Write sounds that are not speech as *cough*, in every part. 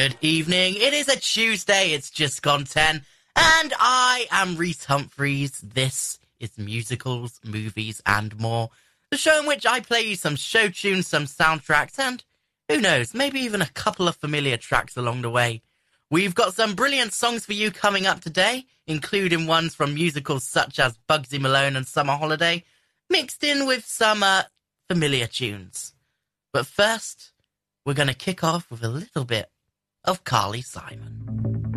Good evening. It is a Tuesday. It's just gone 10. And I am Rhys Humphreys. This is musicals, movies, and more. The show in which I play you some show tunes, some soundtracks, and who knows, maybe even a couple of familiar tracks along the way. We've got some brilliant songs for you coming up today, including ones from musicals such as Bugsy Malone and Summer Holiday, mixed in with some uh, familiar tunes. But first, we're going to kick off with a little bit of Carly Simon.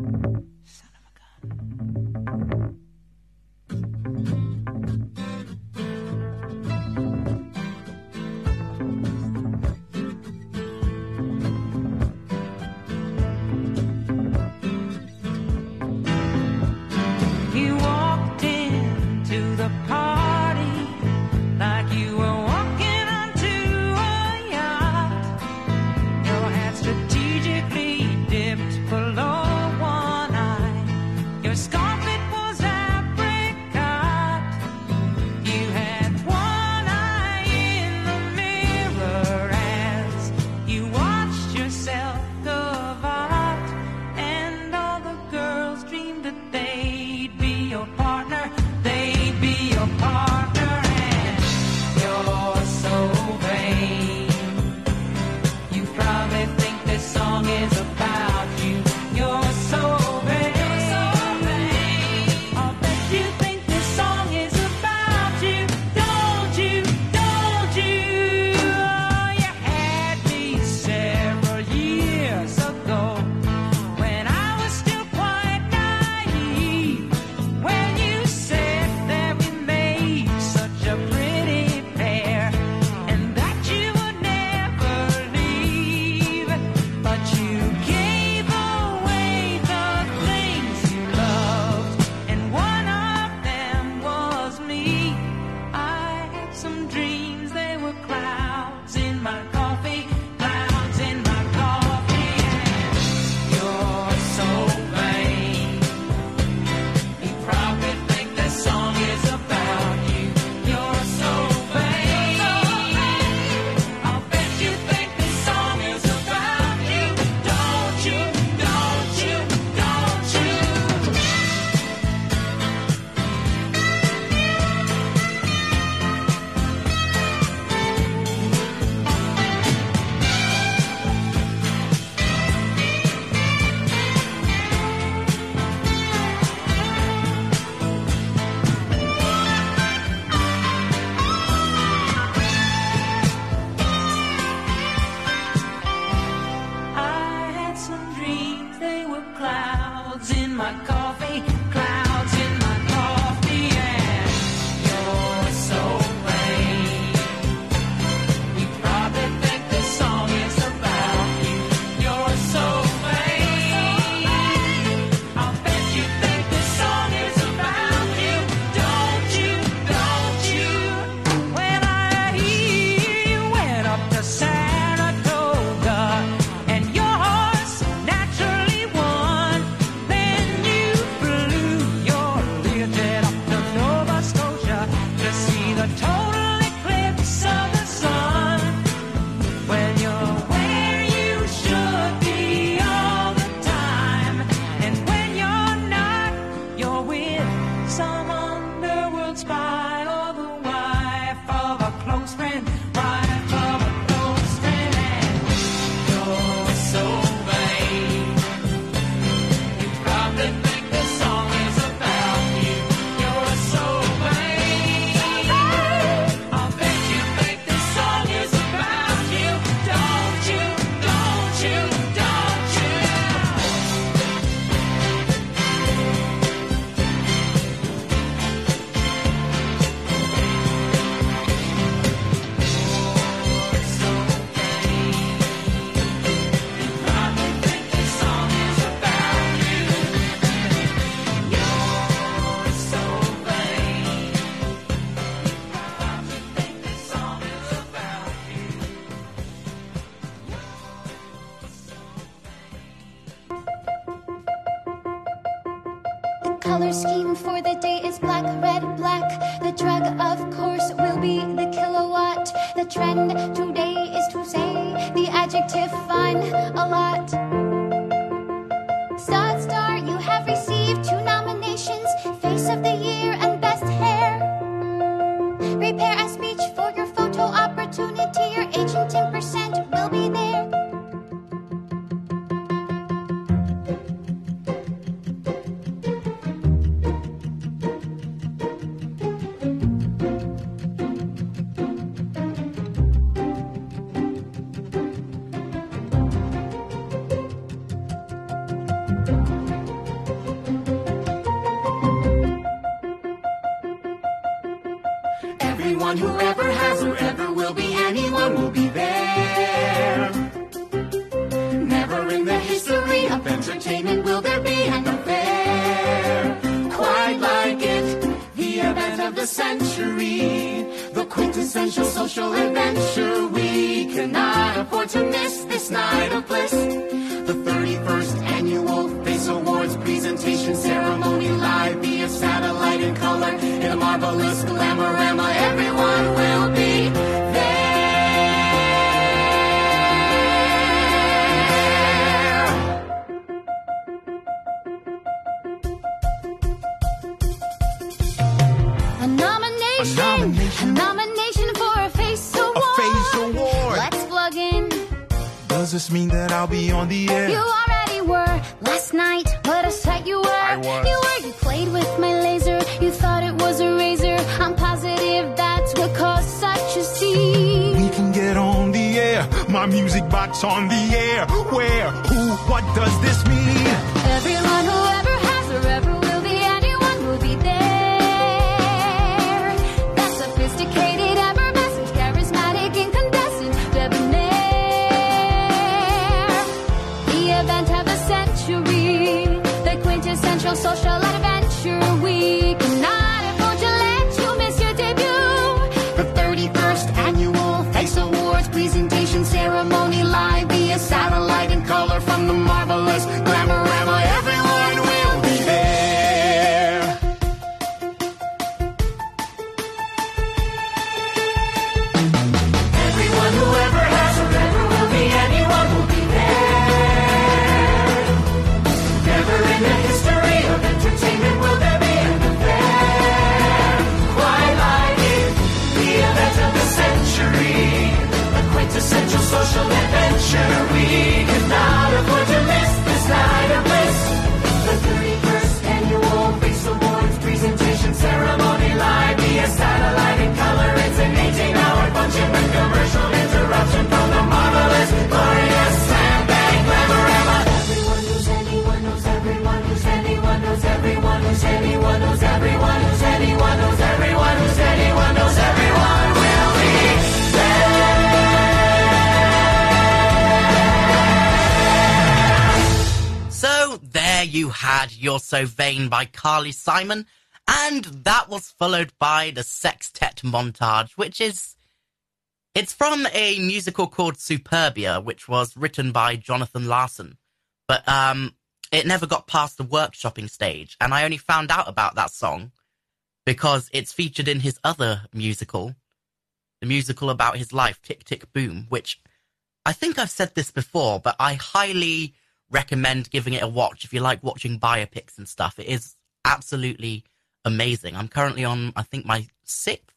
So there you had You're So Vain by Carly Simon. And that was followed by the sextet montage, which is. It's from a musical called Superbia, which was written by Jonathan Larson. But um, it never got past the workshopping stage. And I only found out about that song because it's featured in his other musical, the musical about his life, Tick Tick Boom, which I think I've said this before, but I highly recommend giving it a watch if you like watching biopics and stuff. It is absolutely amazing. I'm currently on, I think, my sixth,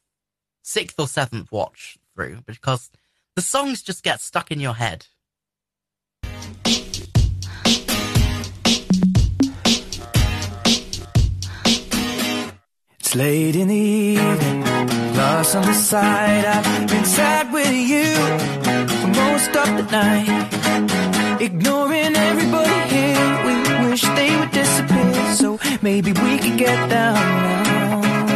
sixth or seventh watch through because the songs just get stuck in your head. late in the evening, lost on the side. I've been sad with you for most of the night, ignoring everybody here. We wish they would disappear, so maybe we could get down now.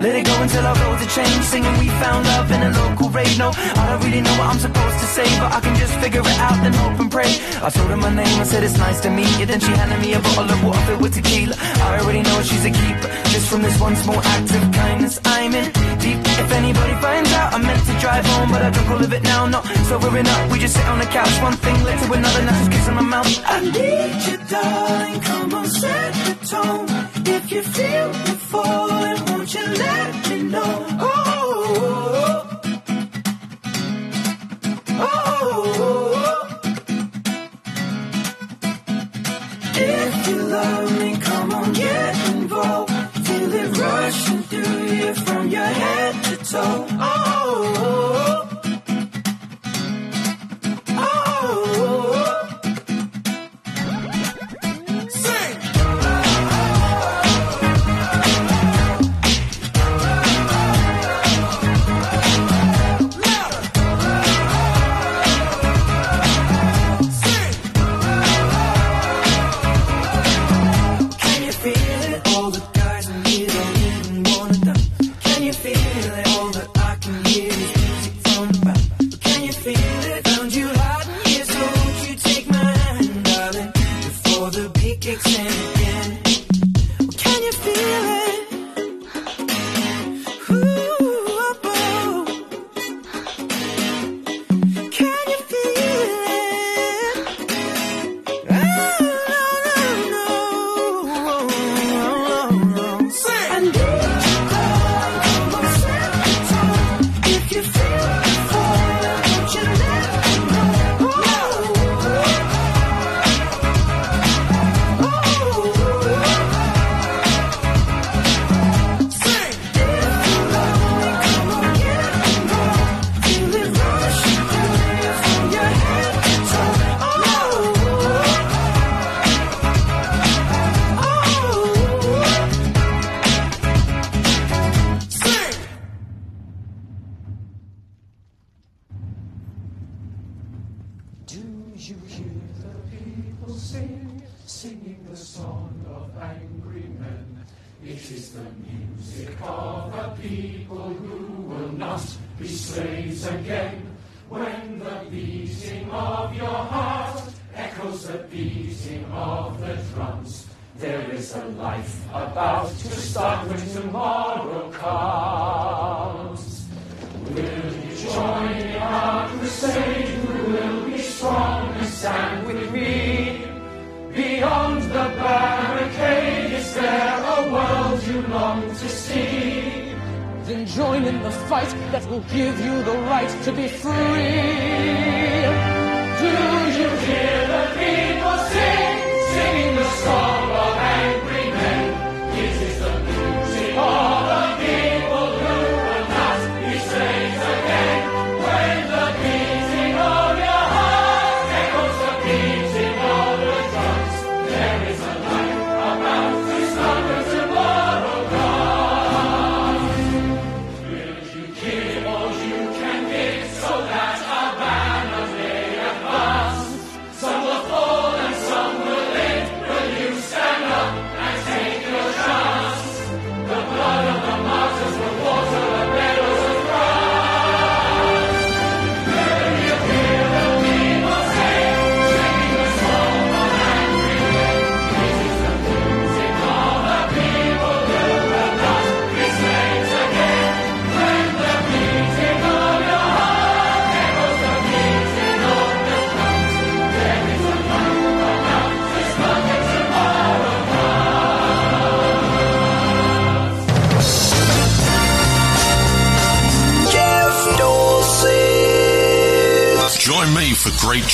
Let it go until our roads are changed. Singing we found love in a local rave. No, I don't really know what I'm supposed to say, but I can just figure it out and hope and pray. I told her my name, I said it's nice to meet you. Then she handed me a bottle of water filled with tequila. I already know she's a keeper. Just from this one small act of kindness, I'm in deep. If anybody finds out, I meant to drive home, but I drunk all of it now. Not sobering up, we just sit on the couch. One thing led to another, now she's kissing my mouth. I need you, darling. Come on, set the tone. If you feel me falling, won't you let me know? Oh, oh, If you love me, come on, get involved. Feel it rushing through you from your head to toe. Oh, oh, oh.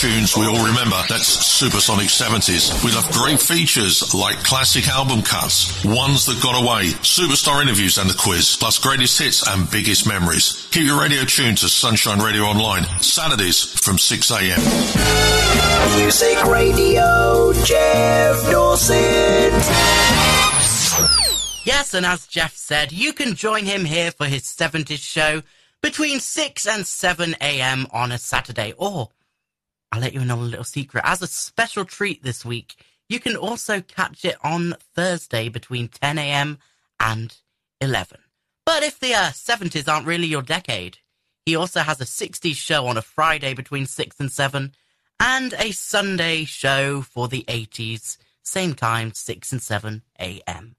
Tunes we all remember. That's Supersonic 70s. We love great features like classic album cuts, ones that got away, superstar interviews and the quiz, plus greatest hits and biggest memories. Keep your radio tuned to Sunshine Radio Online, Saturdays from 6am. Music Radio, Jeff Dawson. Yes, and as Jeff said, you can join him here for his 70s show between 6 and 7 a.m. on a Saturday, or I'll let you in on a little secret. As a special treat this week, you can also catch it on Thursday between 10 a.m. and 11. But if the uh, 70s aren't really your decade, he also has a 60s show on a Friday between 6 and 7 and a Sunday show for the 80s, same time, 6 and 7 a.m.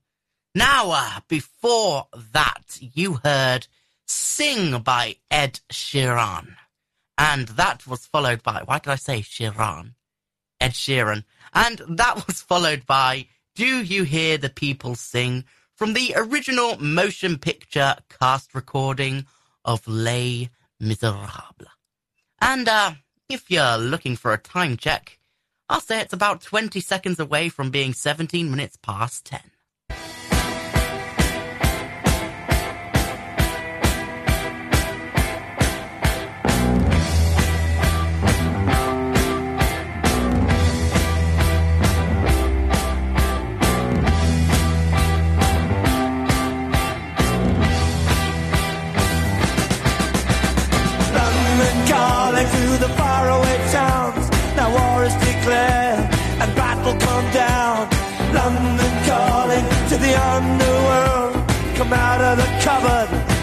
Now, uh, before that, you heard Sing by Ed Sheeran. And that was followed by, why did I say Sheeran? Ed Sheeran. And that was followed by Do You Hear the People Sing from the original motion picture cast recording of Les Miserables. And uh, if you're looking for a time check, I'll say it's about 20 seconds away from being 17 minutes past 10.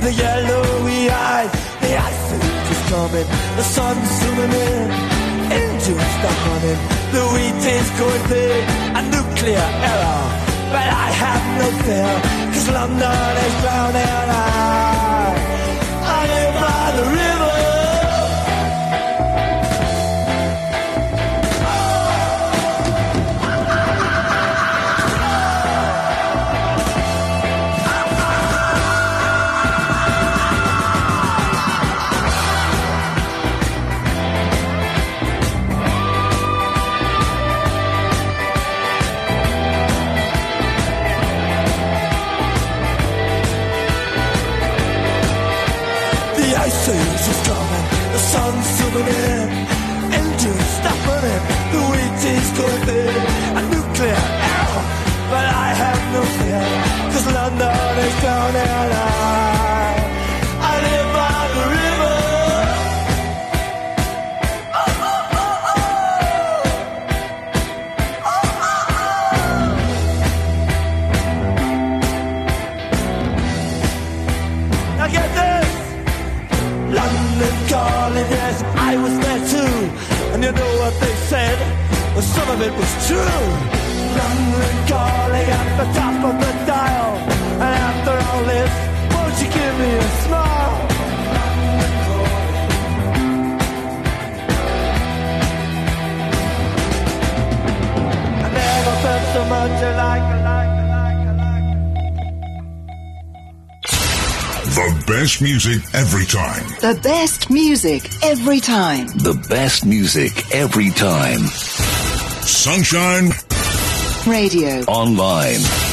with the yellowy eyes. The ice is coming, the sun's zooming in, engines stop running, the wheat is going big, a nuclear error. But I have no fear, cause London is drowning. I, I live by the river. Zooming in, engines stop running, the wheat is going a nuclear error, but I have no fear, cause London is drowning. Best music every time. The best music every time. The best music every time. Sunshine Radio. Online.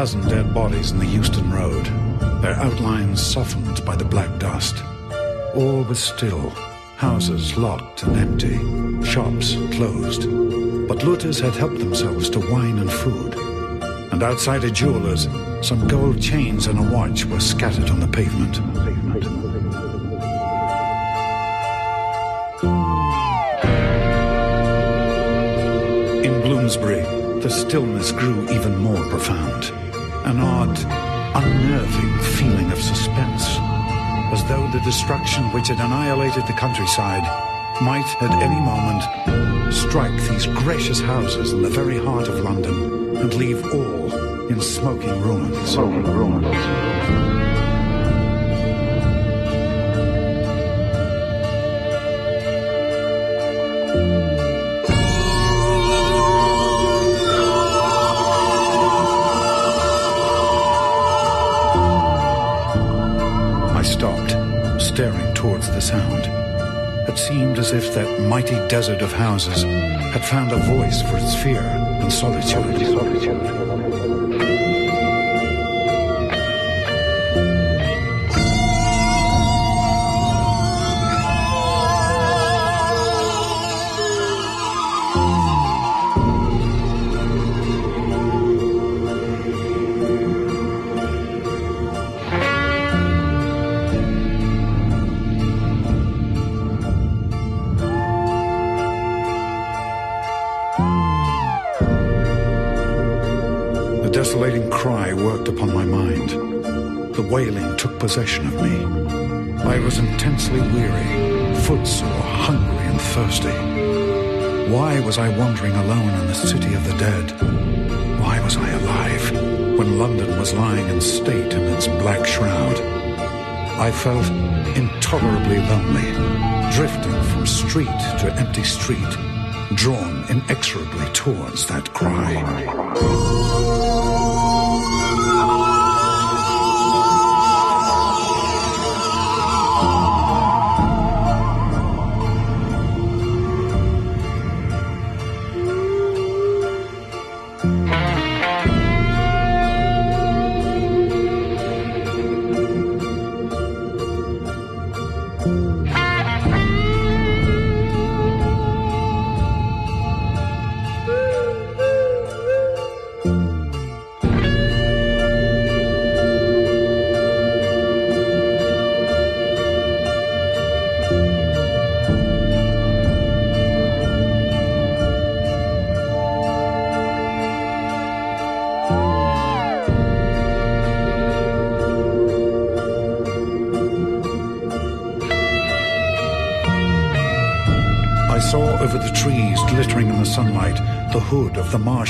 Dozen dead bodies in the Euston Road, their outlines softened by the black dust. All was still, houses locked and empty, shops closed. But looters had helped themselves to wine and food. And outside a jeweller's, some gold chains and a watch were scattered on the pavement. In Bloomsbury, the stillness grew even more profound. An odd, unnerving feeling of suspense, as though the destruction which had annihilated the countryside might at any moment strike these gracious houses in the very heart of London and leave all in smoking ruins. Smoking ruins. If that mighty desert of houses had found a voice for its fear and solitude. The cry worked upon my mind. The wailing took possession of me. I was intensely weary, footsore, hungry, and thirsty. Why was I wandering alone in the city of the dead? Why was I alive when London was lying in state in its black shroud? I felt intolerably lonely, drifting from street to empty street, drawn inexorably towards that cry.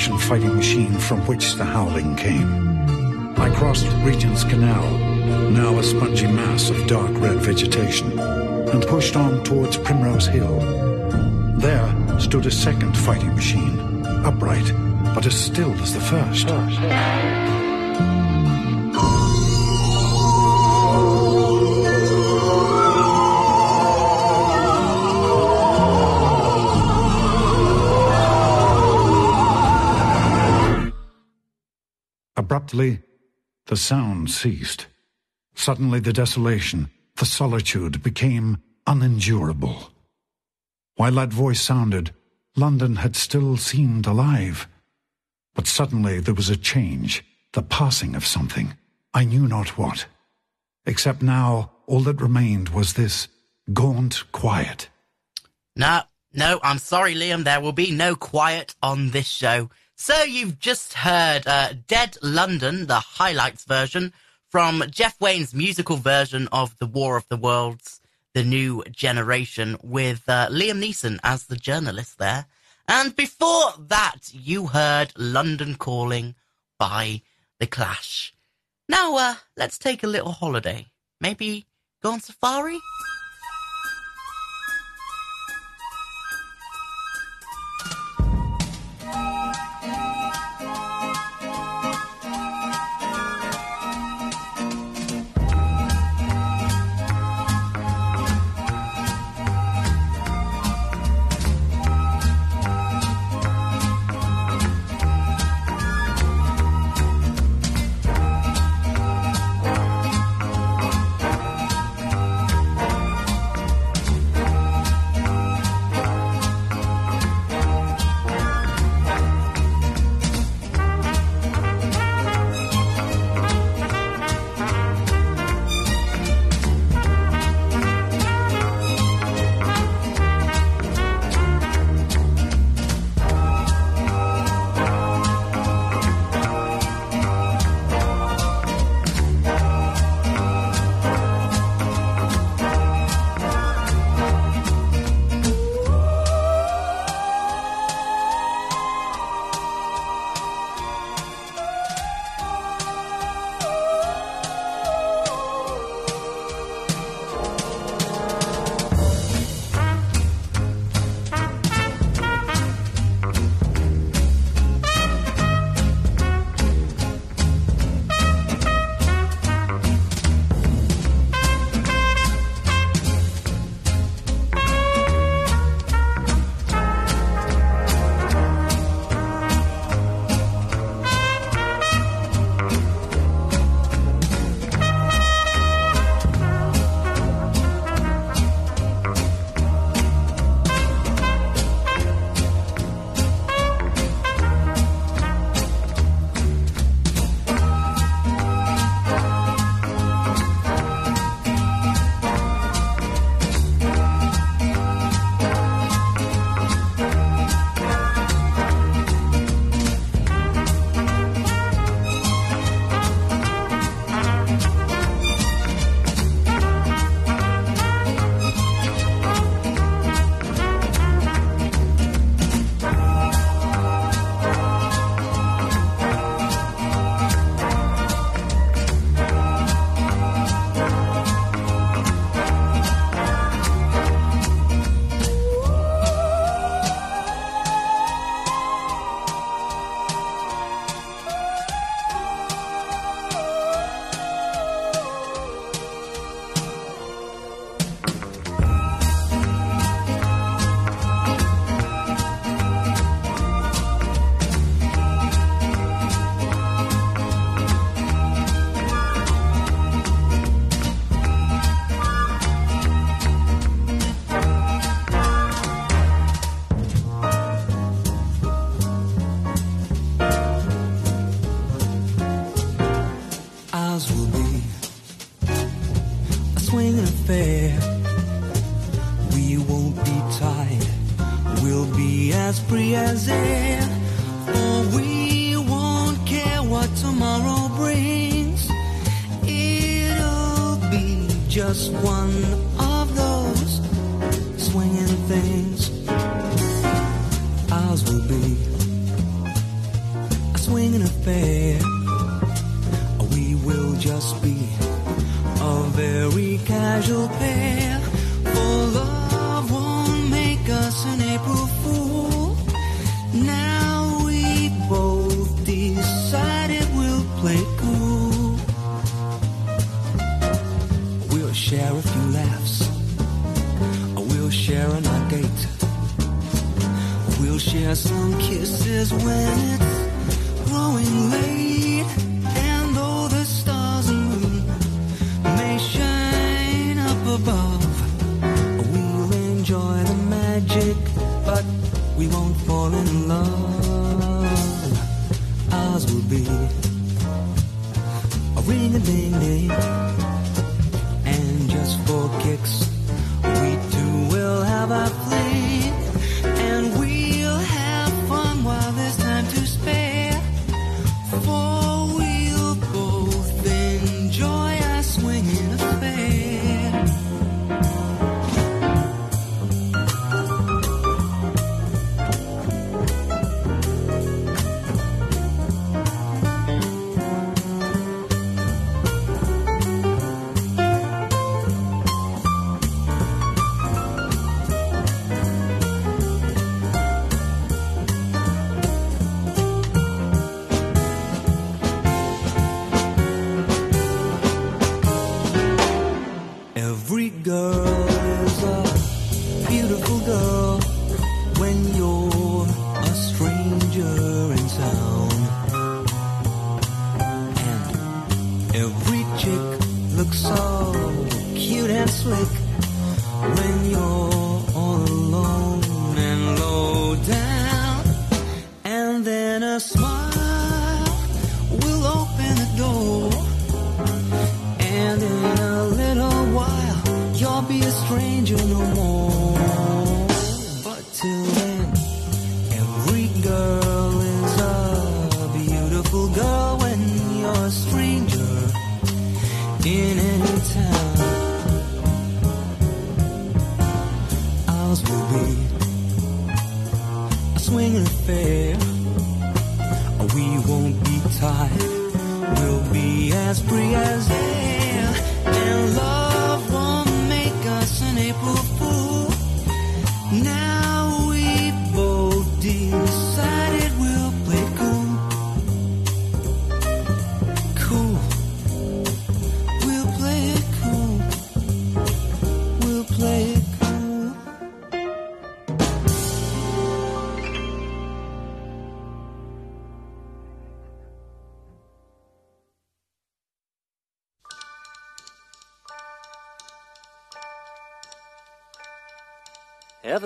Martian fighting machine from which the howling came. I crossed Regent's Canal, now a spongy mass of dark red vegetation, and pushed on towards Primrose Hill. There stood a second fighting machine, upright, but as still as the first. Abruptly, the sound ceased. Suddenly, the desolation, the solitude became unendurable. While that voice sounded, London had still seemed alive. But suddenly there was a change, the passing of something. I knew not what. Except now, all that remained was this gaunt quiet. No, no, I'm sorry, Liam. There will be no quiet on this show. So you've just heard uh, Dead London, the highlights version, from Jeff Wayne's musical version of The War of the Worlds, The New Generation, with uh, Liam Neeson as the journalist there. And before that, you heard London Calling by The Clash. Now, uh, let's take a little holiday. Maybe go on safari?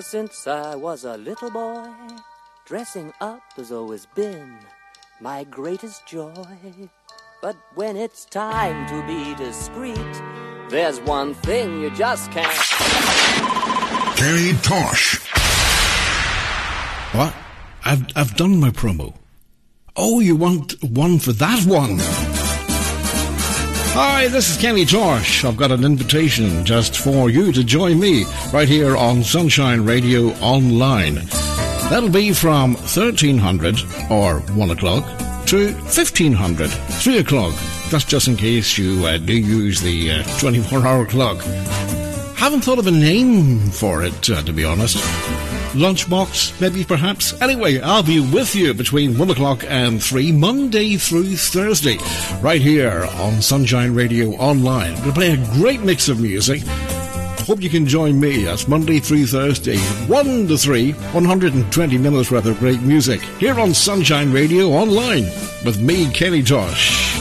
Since I was a little boy, dressing up has always been my greatest joy. But when it's time to be discreet, there's one thing you just can't. Kenny Tosh. What? I've I've done my promo. Oh, you want one for that one? Hi, this is Kenny Tosh. I've got an invitation just for you to join me right here on Sunshine Radio Online. That'll be from 1300 or 1 o'clock to 1500, 3 o'clock. That's just in case you uh, do use the uh, 24 hour clock. Haven't thought of a name for it, uh, to be honest. Lunchbox, maybe perhaps. Anyway, I'll be with you between 1 o'clock and 3, Monday through Thursday, right here on Sunshine Radio Online. We'll play a great mix of music. Hope you can join me. That's Monday through Thursday, 1 to 3, 120 minutes worth of great music here on Sunshine Radio Online with me, Kenny Tosh.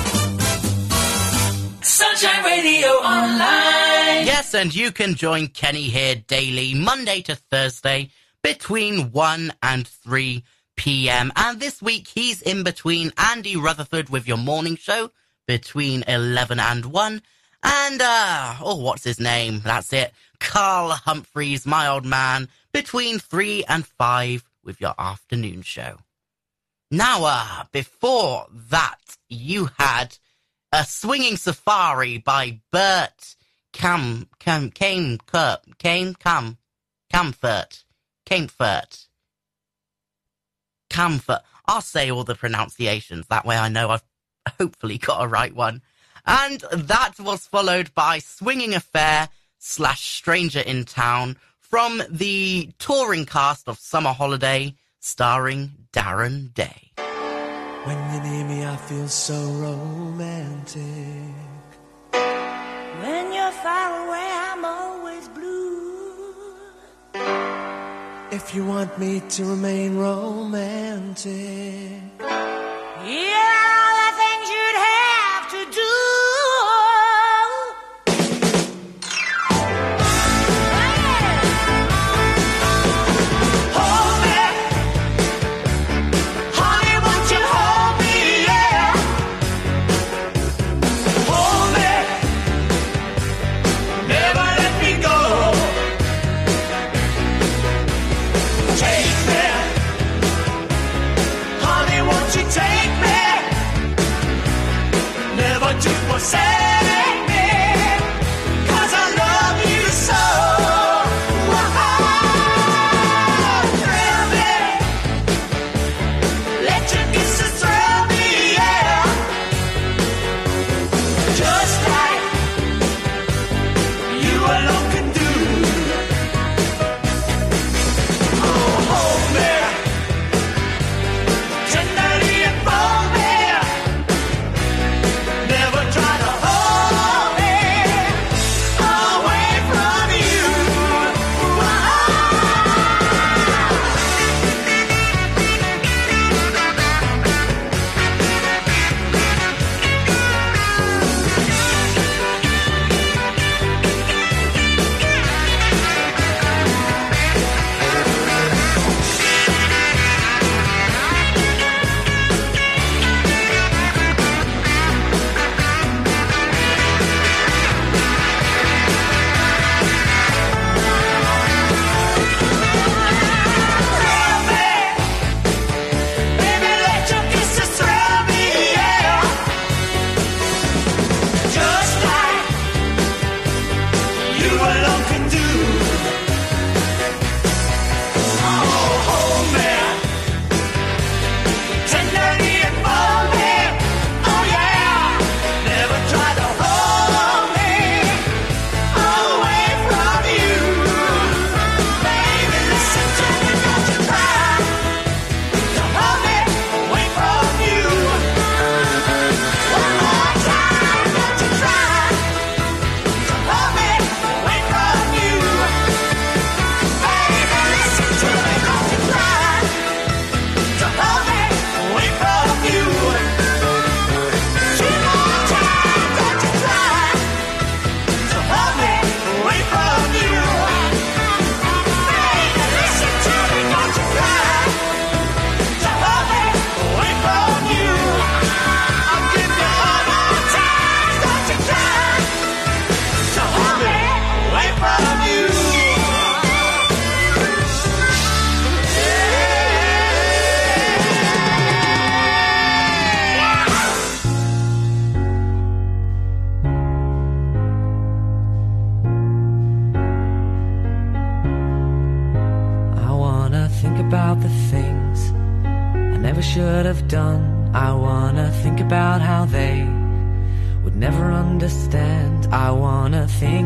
Sunshine Radio Online. Yes, and you can join Kenny here daily, Monday to Thursday, between 1 and 3 p.m. And this week he's in between Andy Rutherford with your morning show between 11 and 1. And, uh, oh, what's his name? That's it. Carl Humphreys, my old man, between three and five with your afternoon show. Now, uh, before that, you had a swinging safari by Bert Cam Cam Cam Came Cam Camfort Camfort Camfort. I'll say all the pronunciations. That way I know I've *laughs* hopefully got a right one. And that was followed by Swinging Affair slash Stranger in Town from the touring cast of Summer Holiday starring Darren Day. When you're near me, I feel so romantic. When you're far away, I'm always blue. If you want me to remain romantic, Yeah,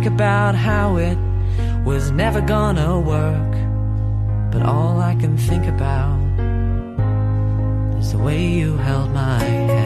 about how it was never gonna work. But all I can think about is the way you held my hand.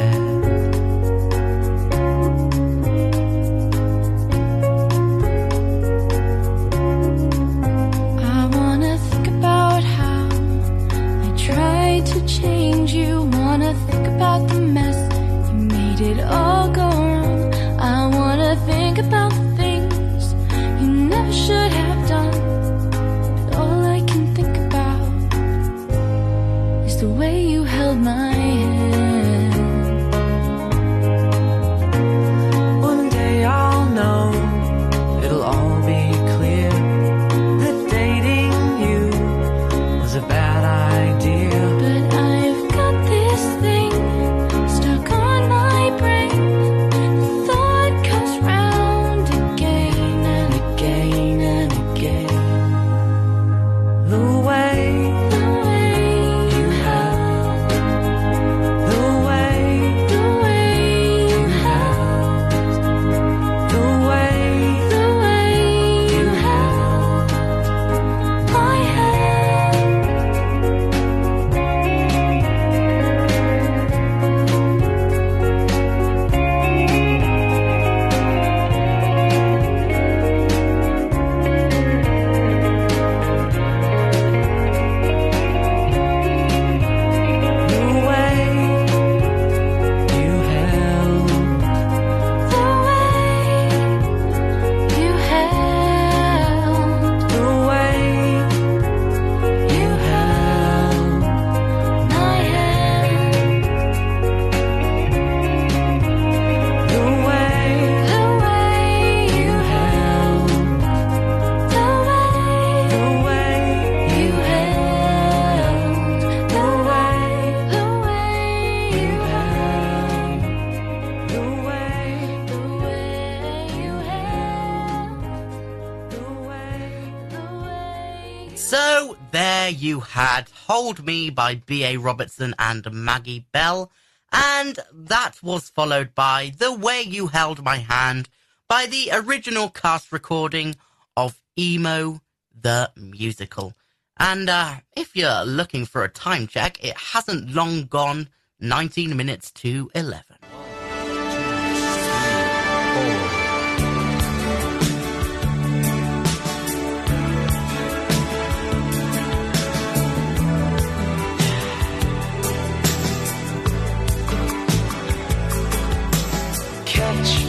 Hold Me by B.A. Robertson and Maggie Bell. And that was followed by The Way You Held My Hand by the original cast recording of Emo the Musical. And uh, if you're looking for a time check, it hasn't long gone 19 minutes to 11.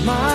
my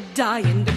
you're dying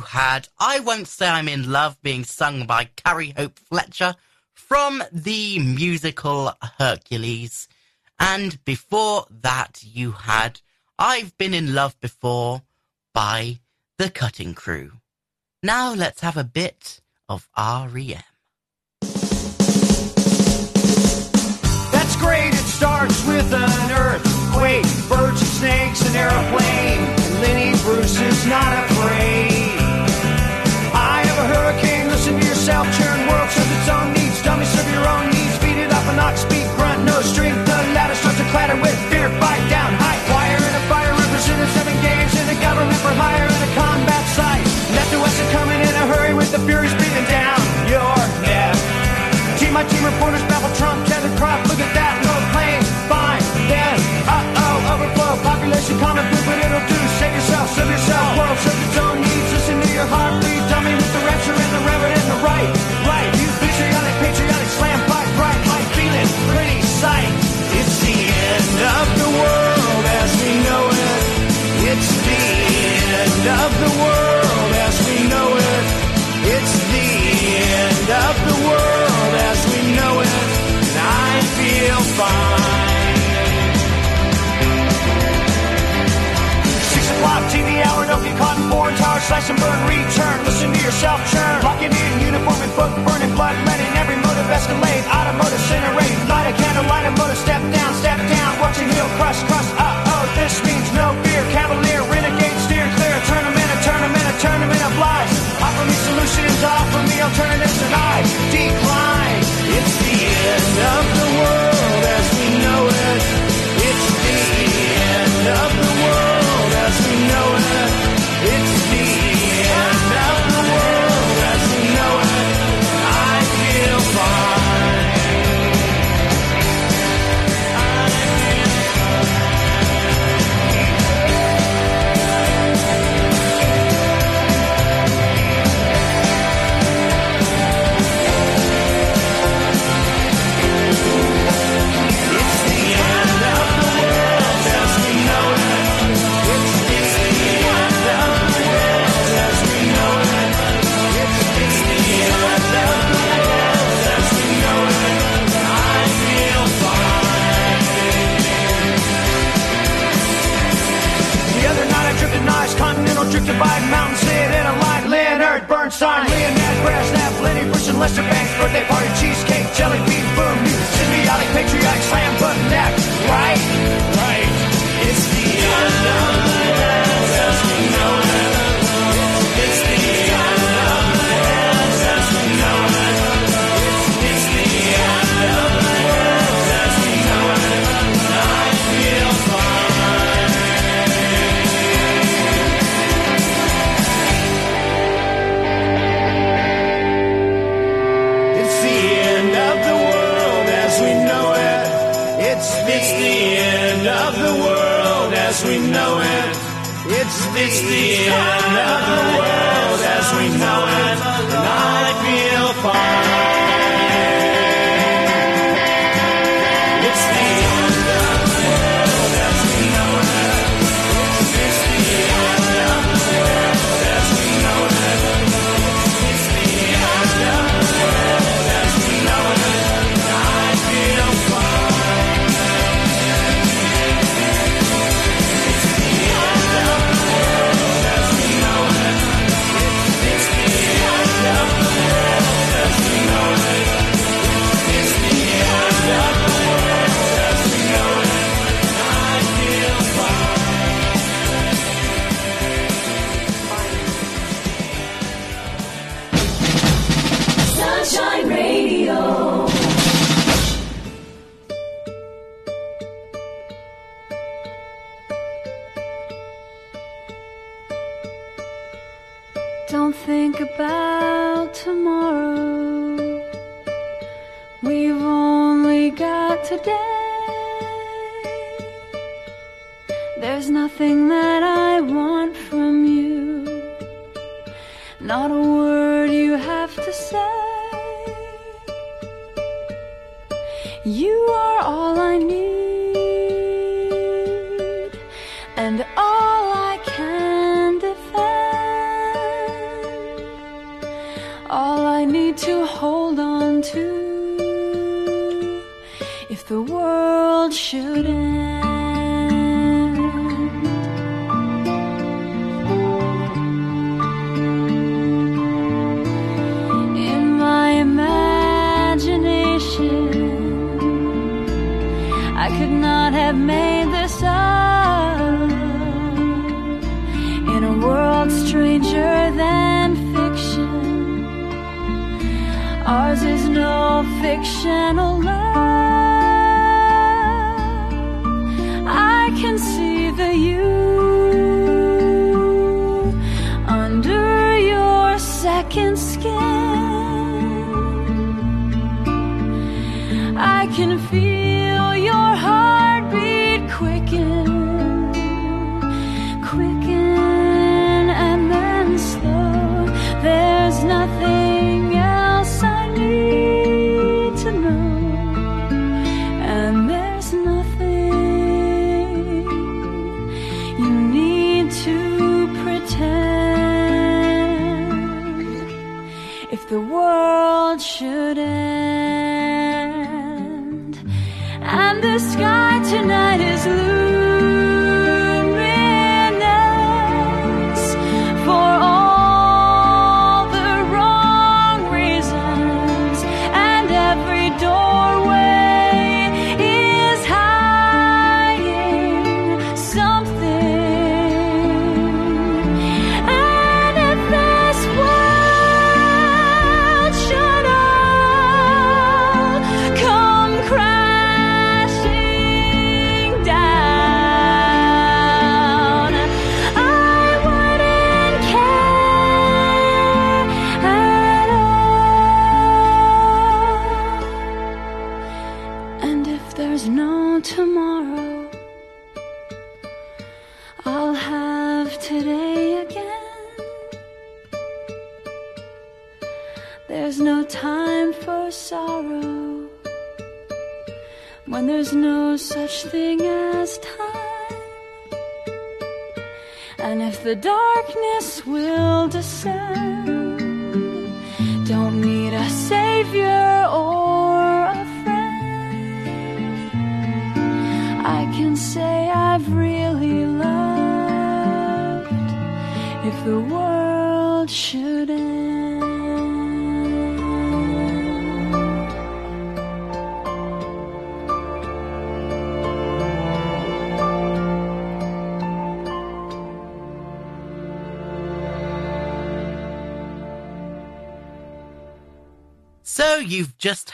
had I Won't Say I'm in Love being sung by Carrie Hope Fletcher from the musical Hercules. And before that you had I've Been in Love Before by The Cutting Crew. Now let's have a bit of REM. That's great, it starts with an earthquake, birds and snakes, an airplane. Lenny Bruce is not afraid. A hurricane, listen to yourself, churn world serves its own needs. Dummy serve your own needs, beat it up and not speak, grunt, no strength. The ladder starts to clatter with fear, fight down, high wire in a fire represented seven games in the government for hire in a combat site. Left to us and coming in a hurry with the furies breathing down your neck. Team my team reporters baffle Trump, Kevin Crop, look at that, no plane, fine, then, uh-oh, overflow, population common but it'll do, save yourself, serve yourself, the world as we know it, it's the end of the world as we know it, and I feel fine. Six o'clock TV hour, don't get caught in foreign tower, slash and burn, return, listen to yourself churn, locking in uniform and book, burning blood, letting every motive escalate, automotive incinerate, light a candle, light a motor, step down, step down, watching heel crush, crush, uh-oh, this means no fear, cavalier, solutions, offer me. Alternatives, and I decline, it's the end of the world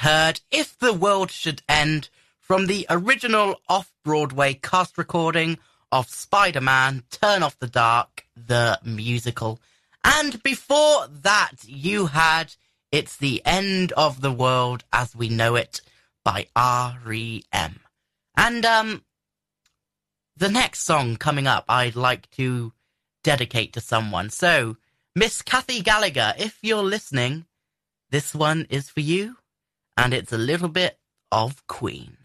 heard If the World Should End from the original off Broadway cast recording of Spider Man Turn Off the Dark, the musical. And before that, you had It's the End of the World as We Know It by R.E.M. And, um, the next song coming up, I'd like to dedicate to someone. So, Miss Kathy Gallagher, if you're listening, this one is for you and it's a little bit of Queen.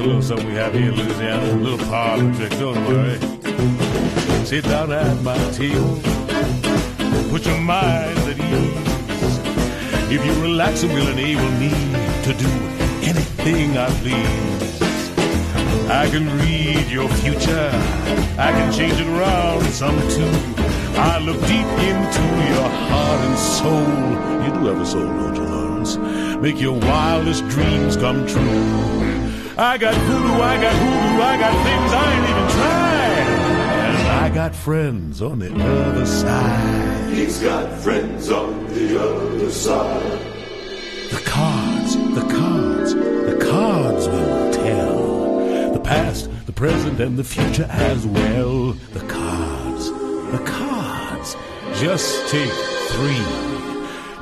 A little something we have here in Louisiana. A little parlor trick, don't worry. Sit down at my table. Put your mind at ease. If you relax, it will enable me to do anything I please. I can read your future. I can change it around some too. I look deep into your heart and soul. You do have a soul, don't you, Lawrence? Make your wildest dreams come true. I got voodoo, I got hoodoo, I got things I ain't even tried. And I got friends on the other side. He's got friends on the other side. The cards, the cards, the cards will tell. The past, the present, and the future as well. The cards, the cards. Just take three.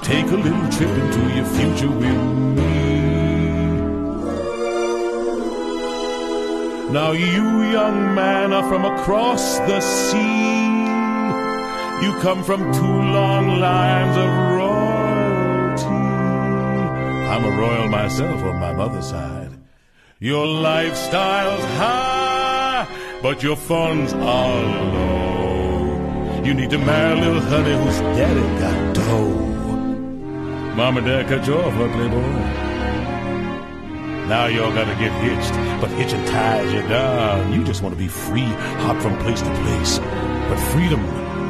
Take a little trip into your future with me. Now you, young man, are from across the sea. You come from two long lines of royalty. I'm a royal myself on my mother's side. Your lifestyle's high, but your funds are low. You need to marry a little honey whose daddy got dough. Mom and dad cut you off, huh, playboy? Now y'all gotta get hitched, but hitching ties you down. You just want to be free, hop from place to place. But freedom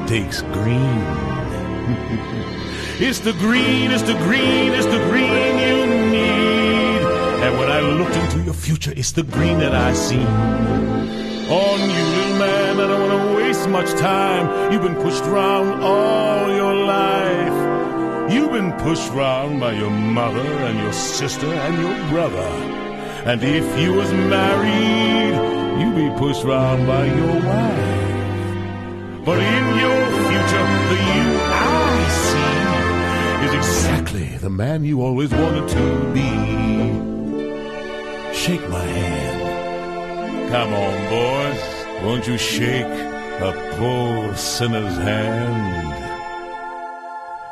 takes green. *laughs* it's the green, it's the green, it's the green you need. And when I looked into your future, it's the green that I see. On you, little man, I don't want to waste much time. You've been pushed around all your life. You've been pushed round by your mother and your sister and your brother. And if you was married, you'd be pushed round by your wife. But in your future, the you I see is exactly the man you always wanted to be. Shake my hand. Come on, boys. Won't you shake a poor sinner's hand?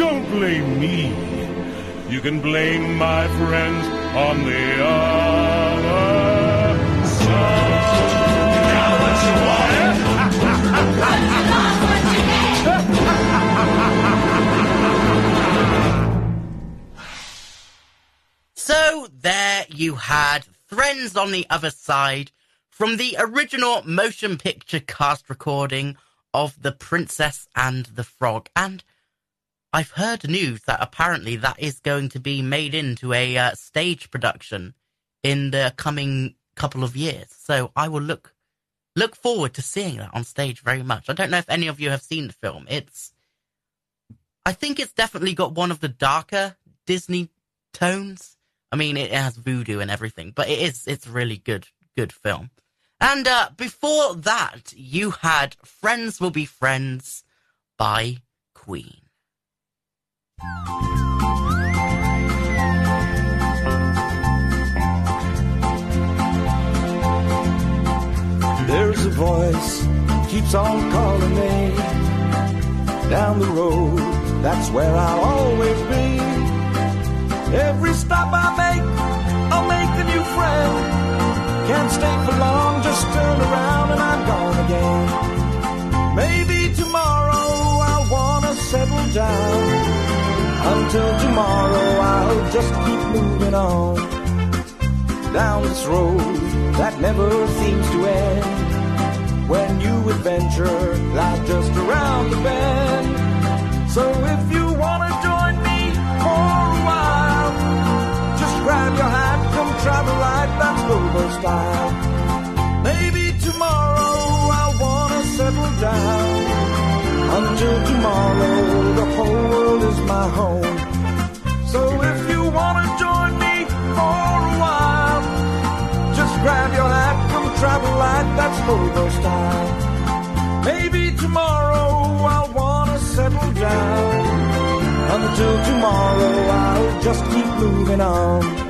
don't blame me. You can blame my friends on the other side. Now what you So there you had Friends on the Other Side from the original motion picture cast recording of The Princess and the Frog. And I've heard news that apparently that is going to be made into a uh, stage production in the coming couple of years. So I will look look forward to seeing that on stage very much. I don't know if any of you have seen the film. It's I think it's definitely got one of the darker Disney tones. I mean, it has voodoo and everything, but it is it's really good good film. And uh, before that, you had "Friends Will Be Friends" by Queen. There's a voice keeps on calling me down the road. That's where I'll always be. Every stop I make, I'll make a new friend. Can't stay for long, just turn around and I'm gone again. Maybe tomorrow I'll wanna settle down. Until tomorrow I'll just keep moving on. Down this road that never seems to end. When you adventure lies just around the bend. So if you wanna join me for a while, just grab your hat, come travel like that's Bobo style. Maybe tomorrow I'll wanna settle down. Until tomorrow, the whole world is my home. That's hobo style. Maybe tomorrow I'll wanna settle down. Until tomorrow, I'll just keep moving on.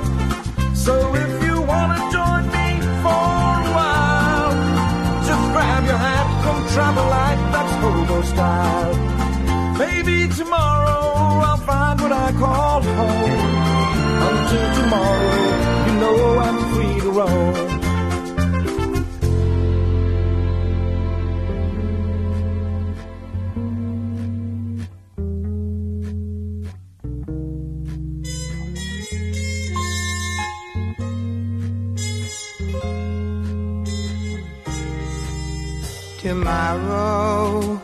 Travel like that's hobo style. Maybe tomorrow I'll find what I call home. Until tomorrow, you know I'm free to roam. Tomorrow,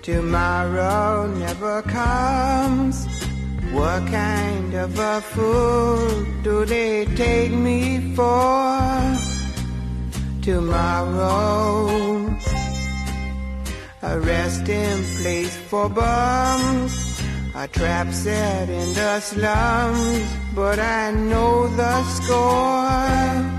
tomorrow never comes. What kind of a fool do they take me for? Tomorrow, a resting place for bums, a trap set in the slums, but I know the score.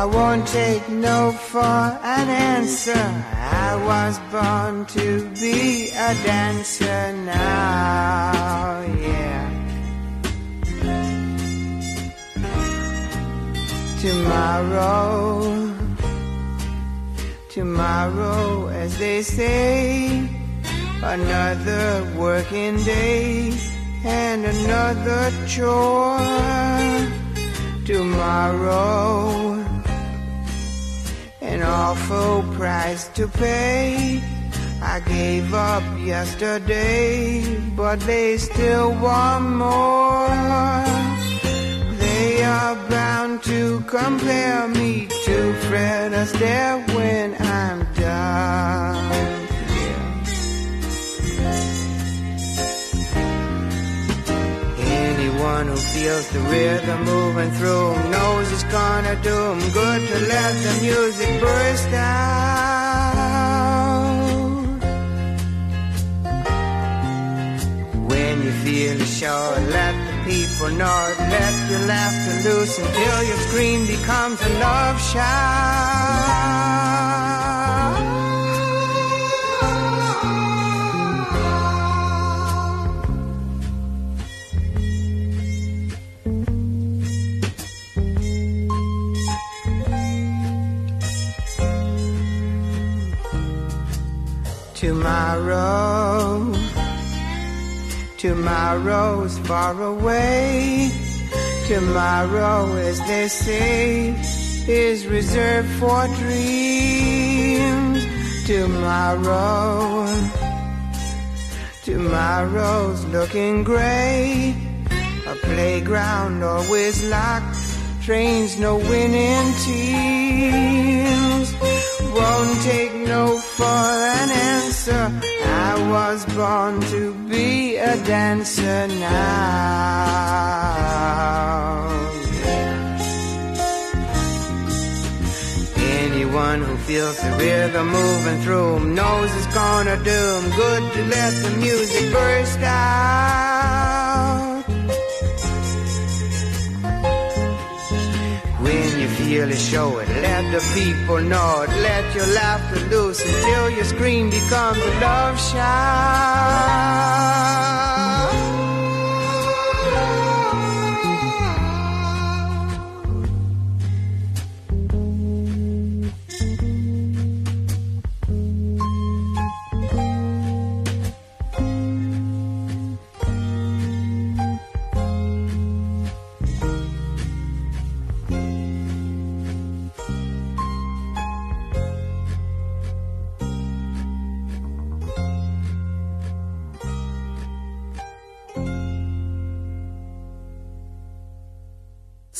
I won't take no for an answer. I was born to be a dancer now, yeah. Tomorrow, tomorrow, as they say, another working day and another chore. Tomorrow, an awful price to pay. I gave up yesterday, but they still want more. They are bound to compare me to Fred Astaire when I'm done. Anyone who feels the rhythm moving through 'em knows it's gonna do 'em good to let the music burst out. When you feel assured, let the people know it. Let your laughter loose until your scream becomes a love shout. Tomorrow, tomorrow's far away. Tomorrow, as they say, is reserved for dreams. Tomorrow, tomorrow's looking gray. A playground always locked, trains no winning teams. Won't take no for an answer. I was born to be a dancer now. Anyone who feels the rhythm moving through knows it's gonna do do 'em good to let the music burst out. Really show it. Let the people know it. Let your laughter loose until your scream becomes a love shout.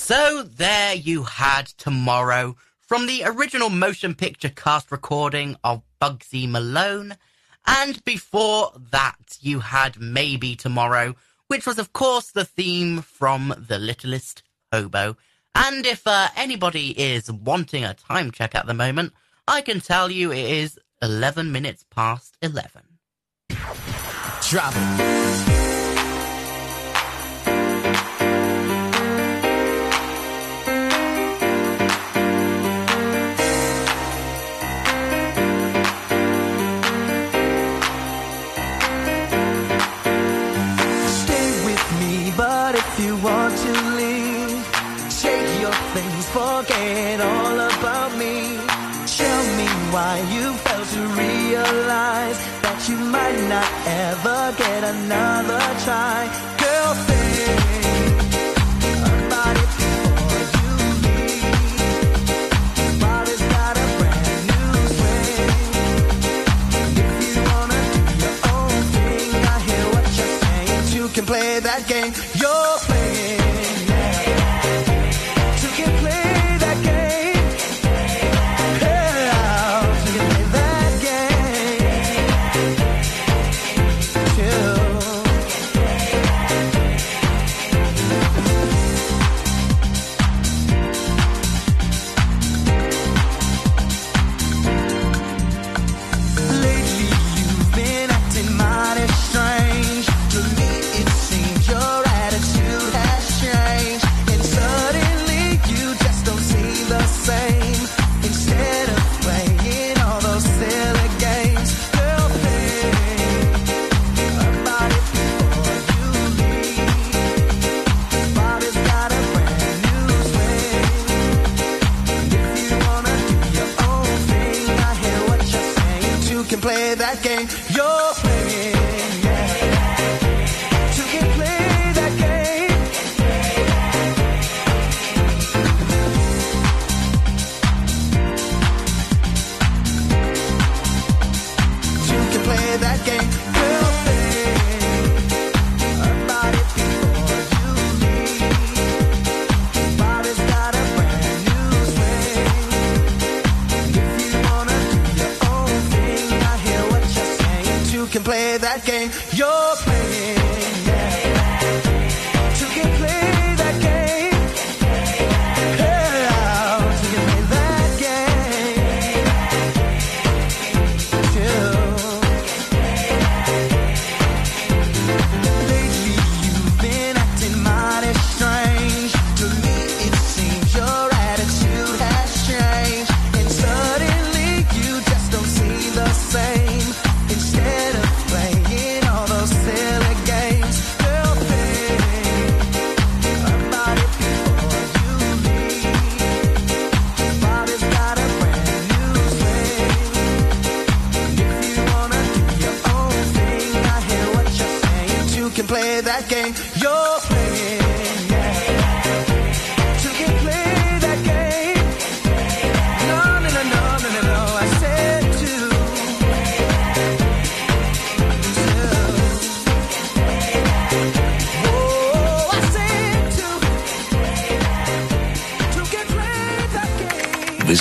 So there you had Tomorrow from the original motion picture cast recording of Bugsy Malone. And before that, you had Maybe Tomorrow, which was, of course, the theme from The Littlest Hobo. And if uh, anybody is wanting a time check at the moment, I can tell you it is 11 minutes past 11. Drop not ever get another try.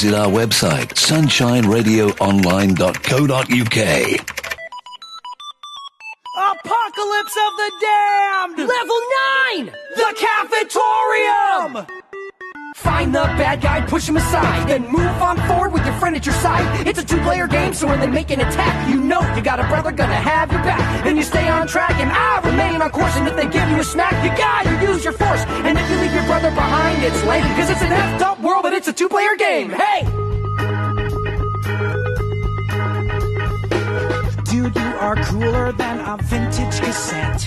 Visit our website, sunshineradioonline.co.uk. Apocalypse of the Damned! Level 9! The Cafetorium! Find the bad guy, push him aside, then move on forward with your friend at your side. It's a two-player game, so when they make an attack, you know you got a brother gonna have your back. And you stay on track, and I remain on course. And if they give you a smack, you gotta use your force. And if you leave your brother behind its lane. Cause it's an effed two player game. Hey! Dude, you are cooler than a vintage cassette.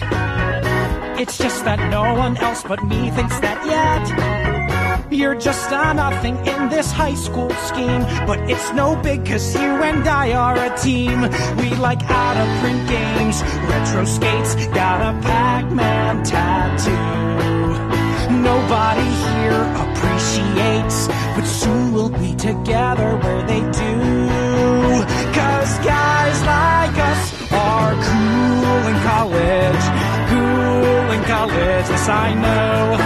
It's just that no one else but me thinks that yet. You're just a nothing in this high school scheme. But it's no big cause you and I are a team. We like out of print games, retro skates, got a Pac-Man tattoo. Nobody here appreciates, but soon we'll be together where they do. Cause guys like us are cool in college, cool in college, yes I know.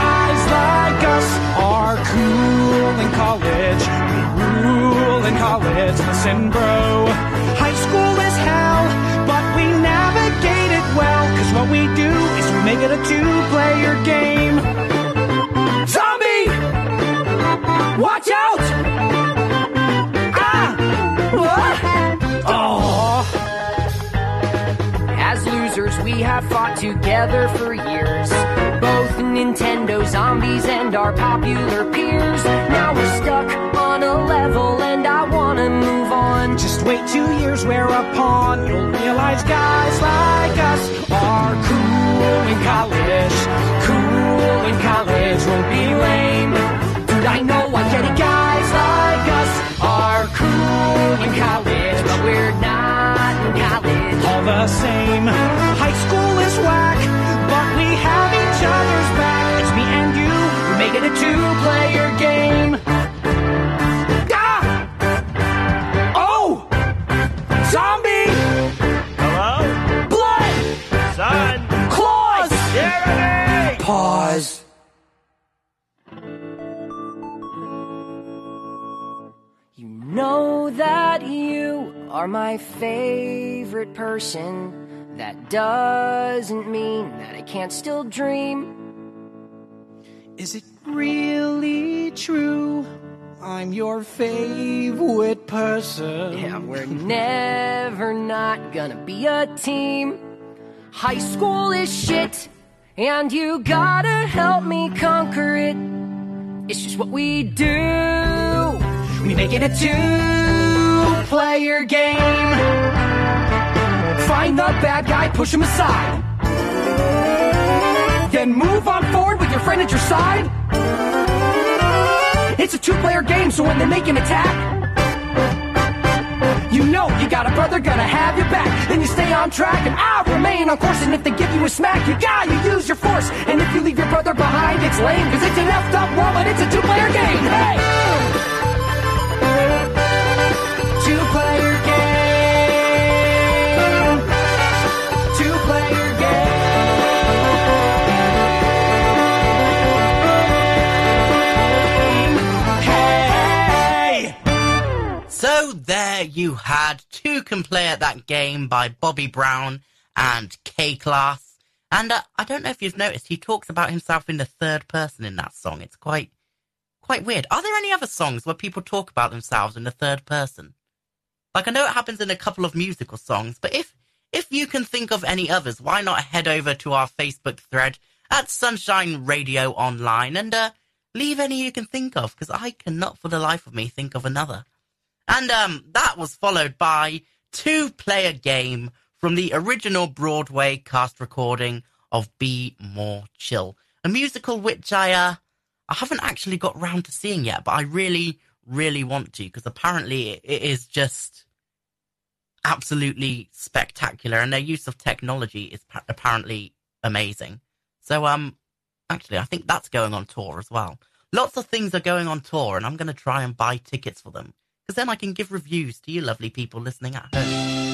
Guys like us are cool in college, we rule in college, listen bro. High school is hell, but we navigate it well, cause what we do is we make it a two-player game. We have fought together for years. Both Nintendo zombies and our popular peers. Now we're stuck on a level and I wanna move on. Just wait two years, pawn. You'll realize guys like us are cool in college. Cool in college won't be lame. Dude, I know I get it. Guys like us are cool in college, but we're not the same, high school is whack, but we have each other's back. It's me and you, we make it a two-player game. Ah! Oh! Zombie! Hello? Blood! Son! Claws! Jeremy! Pause. You know that you are my favorite person. That doesn't mean that I can't still dream. Is it really true? I'm your favorite person. Yeah, we're never not gonna be a team. High school is shit, and you gotta help me conquer it. It's just what we do. We make it a two-player game. Find the bad guy, push him aside. Then move on forward with your friend at your side. It's a two-player game, so when they make an attack, you know you got a brother gonna have your back. Then you stay on track and I'll remain on course. And if they give you a smack, you gotta use your force. And if you leave your brother behind, it's lame, cause it's an effed up world, but it's a two-player game. Hey! There you had Two Can Play at That Game by Bobby Brown and K-Klass. And uh, I don't know if you've noticed, he talks about himself in the third person in that song. It's quite, quite weird. Are there any other songs where people talk about themselves in the third person? Like I know it happens in a couple of musical songs, but if if you can think of any others, why not head over to our Facebook thread at Sunshine Radio Online and uh, leave any you can think of, because I cannot for the life of me think of another. And um, that was followed by Two Player Game from the original Broadway cast recording of Be More Chill, a musical which I uh, I haven't actually got round to seeing yet, but I really, really want to because apparently it, is just absolutely spectacular, and their use of technology is pa- apparently amazing. So um, actually, I think that's going on tour as well. Lots of things are going on tour, and I'm going to try and buy tickets for them because then I can give reviews to you lovely people listening at home.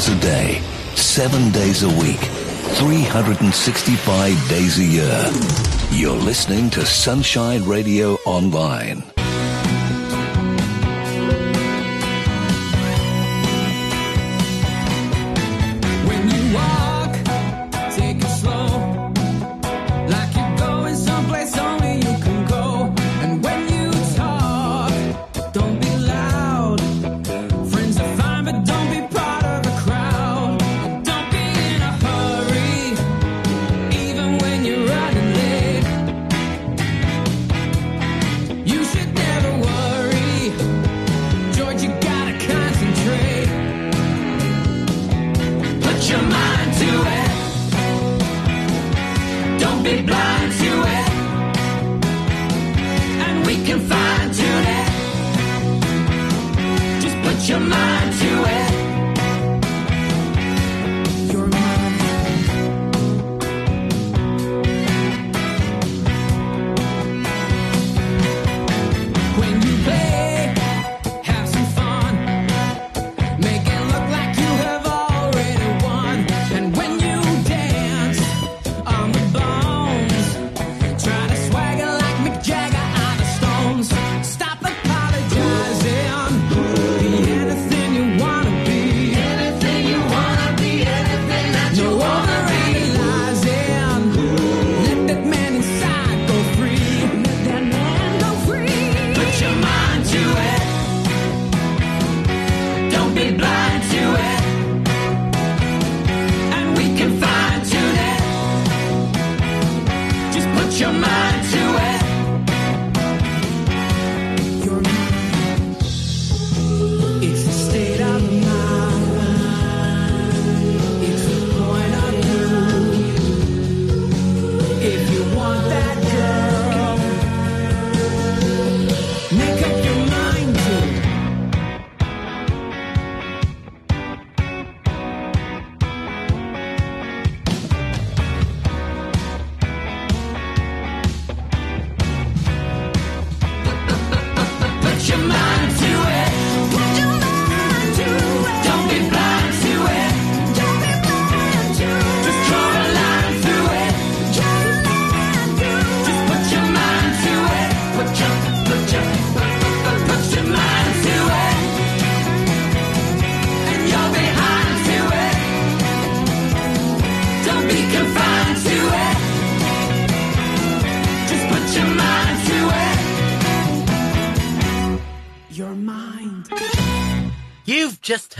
hours a day, seven days a week, 365 days a year. You're listening to Sunshine Radio Online.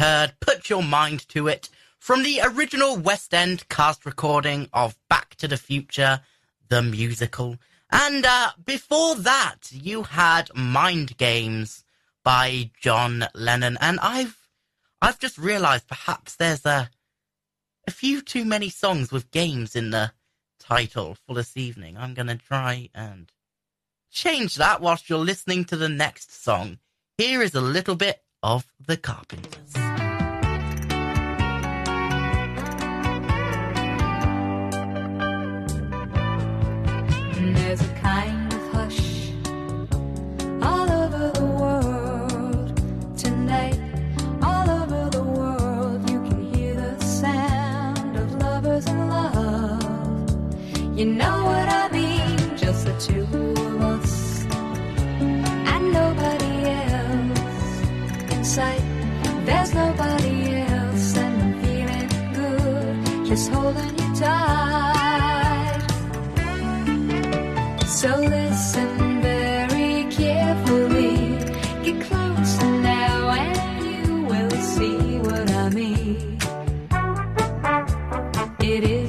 heard Put Your Mind to It from the original West End cast recording of Back to the Future, the musical. And uh, before that, you had Mind Games by John Lennon. And I've, I've just realised perhaps there's a, a few too many songs with games in the title for this evening. I'm going to try and change that whilst you're listening to the next song. Here is a little bit of The Carpenters. There's a kind of hush all over the world tonight. All over the world, you can hear the sound of lovers in love. You know what I mean, just the two of us and nobody else in sight. There's nobody else, and I'm feeling good, just holding you tight. it is.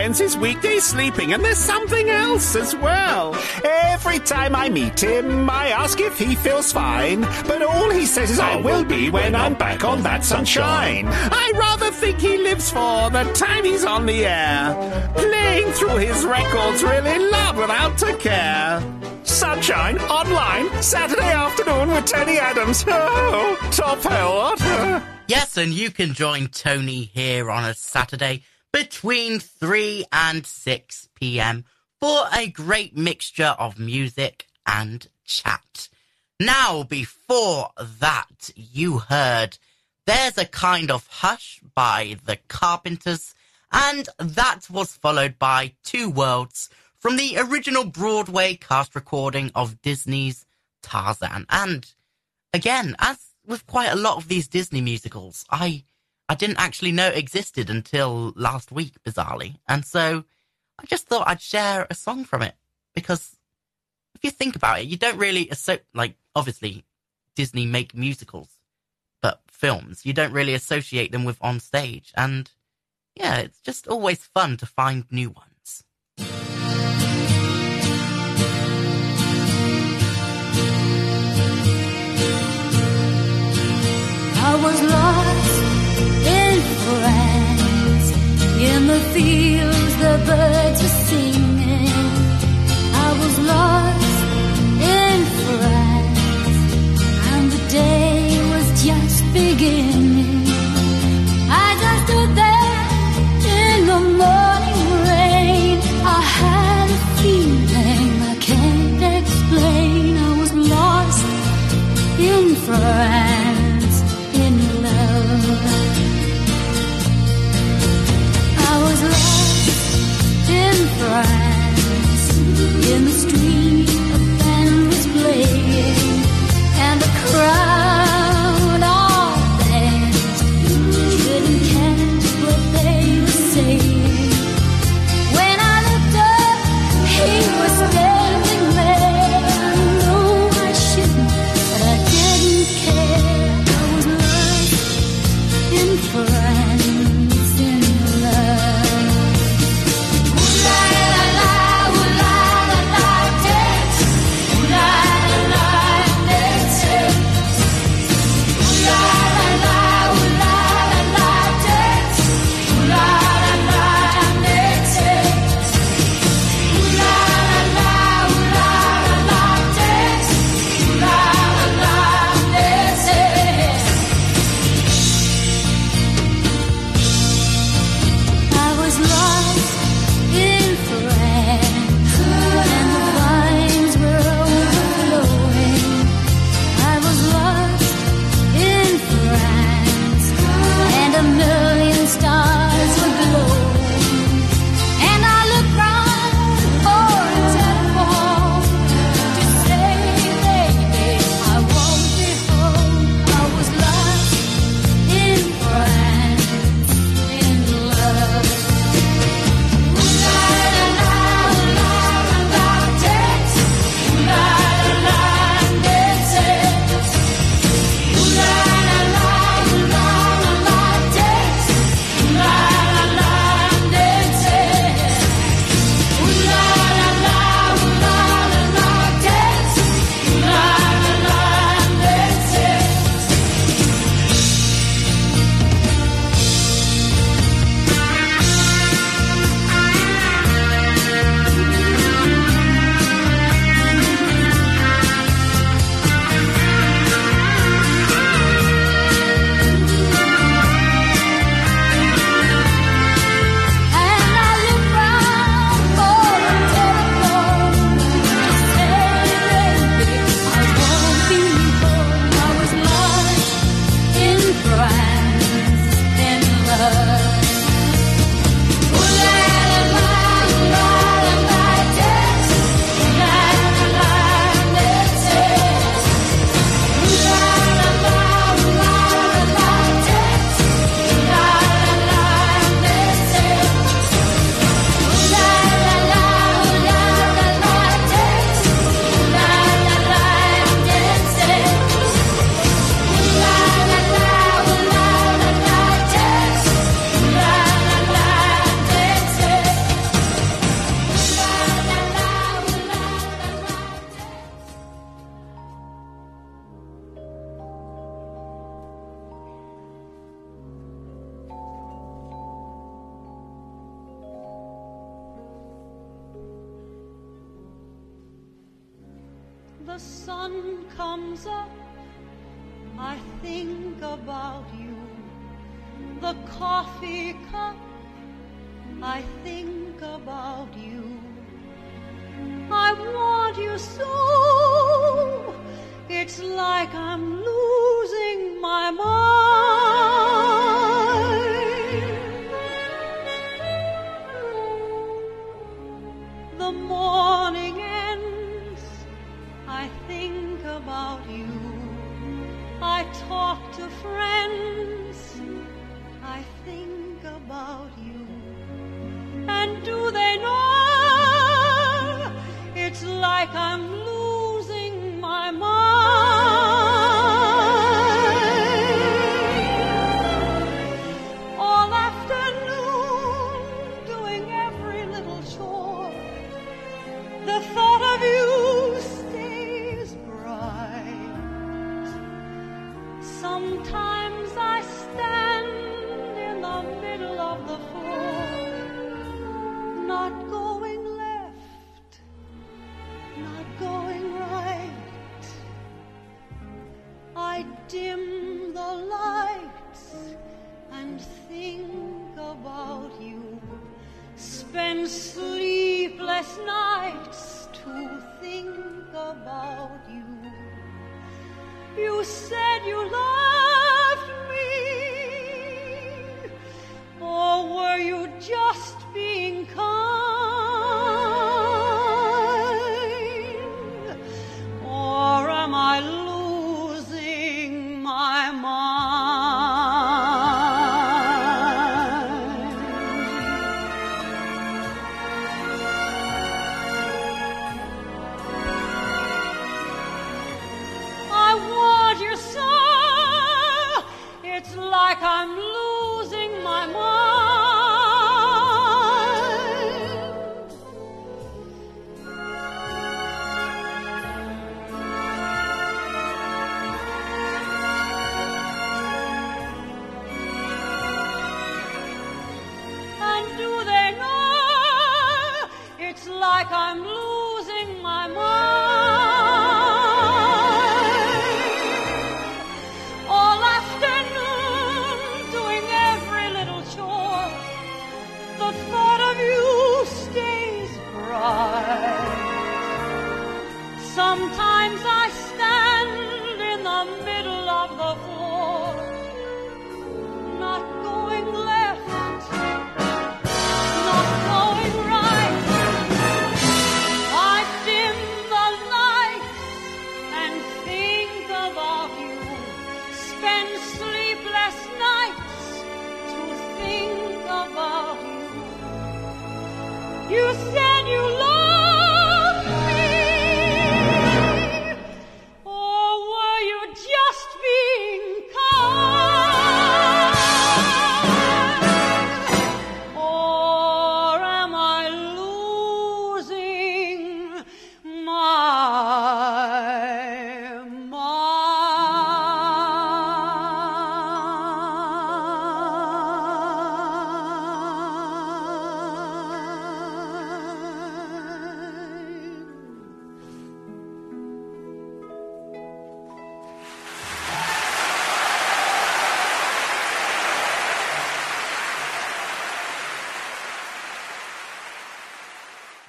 Spends his weekdays sleeping, and there's something else as well. Every time I meet him, I ask if he feels fine, but all he says is, I will be when I'm back on that sunshine. I rather think he lives for the time he's on the air, playing through his records really loud without a care. Sunshine online Saturday afternoon with Tony Adams. *laughs* Oh, top hell, what? Yes, and you can join Tony here on a Saturday between 3 and 6 p.m. for a great mixture of music and chat. Now, before that, you heard There's a Kind of Hush by the Carpenters, and that was followed by Two Worlds from the original Broadway cast recording of Disney's Tarzan. And again, as with quite a lot of these Disney musicals, I I didn't actually know it existed until last week, bizarrely. And so I just thought I'd share a song from it because if you think about it, you don't really asso- like obviously Disney make musicals, but films you don't really associate them with on stage. And yeah, it's just always fun to find new ones. In the fields,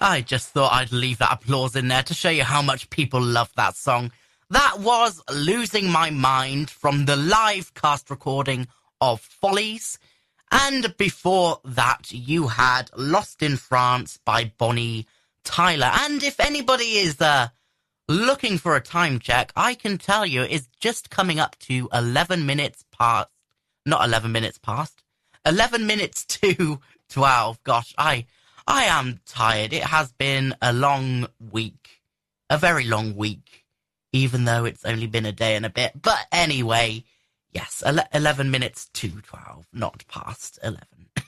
I just thought I'd leave that applause in there to show you how much people love that song. That was Losing My Mind from the live cast recording of Follies. And before that, you had Lost in France by Bonnie Tyler. And if anybody is uh, looking for a time check, I can tell you it's just coming up to 11 minutes past. Not 11 minutes past. 11 minutes to 12. Gosh, I. I am tired. It has been a long week. A very long week. Even though it's only been a day and a bit. But anyway, yes, 11 minutes to 12, not past 11. *laughs*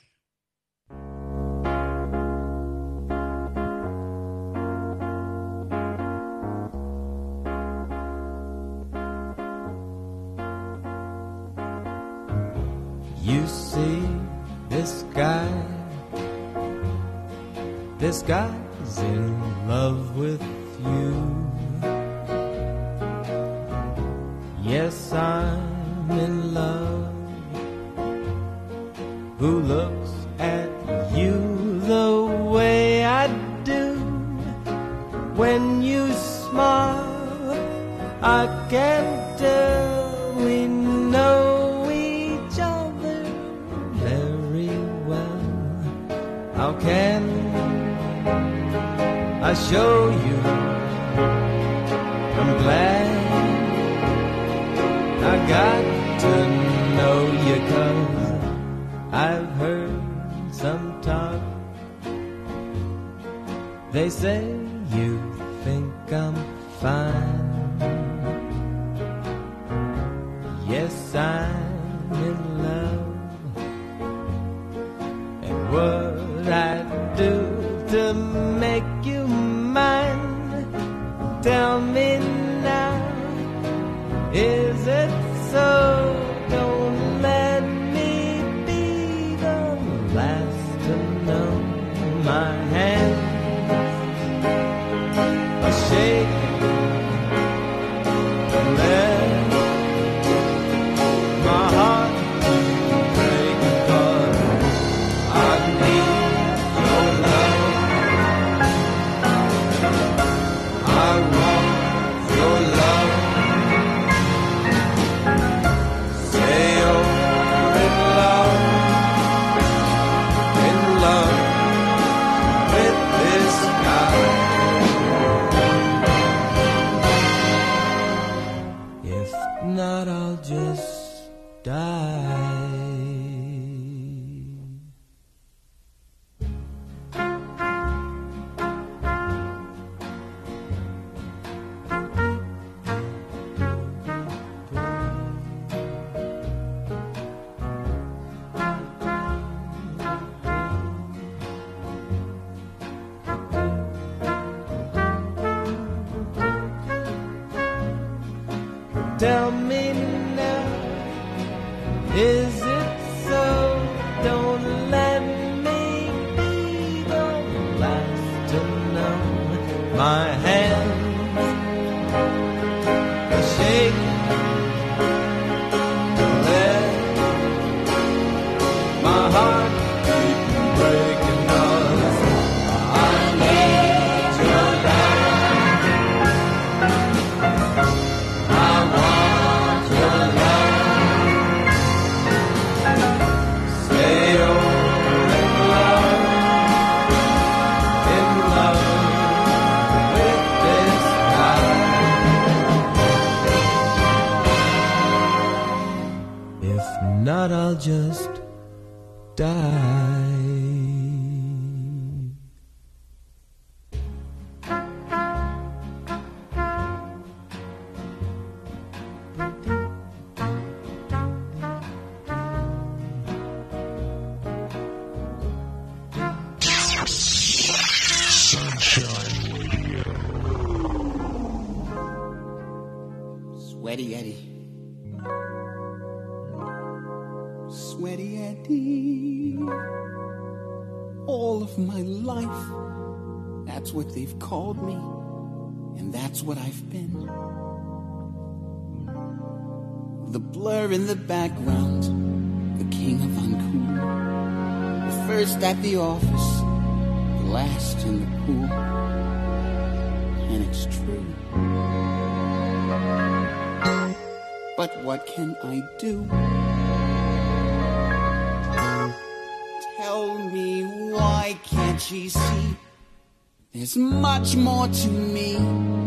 You see this guy, this guy's in love with you. Yes, I'm in love. Who looks at you the way I do? When you smile, I can tell we know each other very well. How can I show you? I'm glad I got to know you cause I've heard some talk. They say you think I'm fine. Yes, I'm in the background, the king of uncool. The first at the office, the last in the pool. And it's true. But what can I do? Tell me why can't she see? There's much more to me.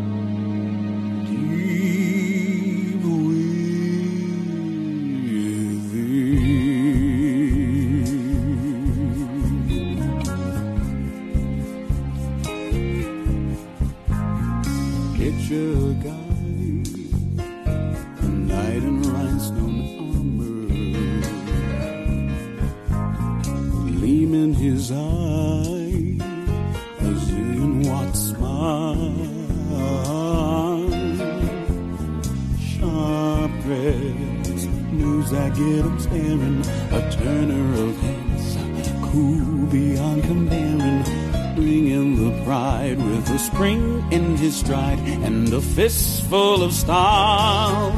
full of style.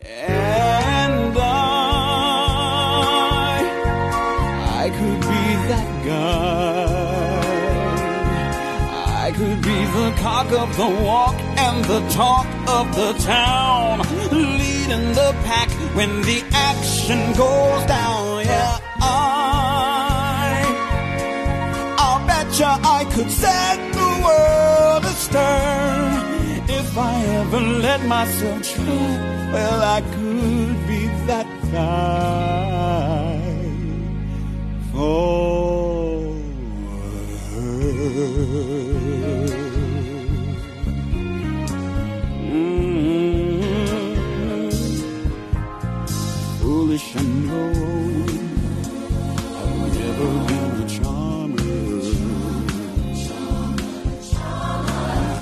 And I, I could be that guy. I could be the cock of the walk and the talk of the town, leading the pack when the action goes down. Yeah, I, I'll bet you I could set the world astir. I ever let myself try. Well, I could be that guy for her. Mm-hmm. Foolish, I know. I've never been a charmer.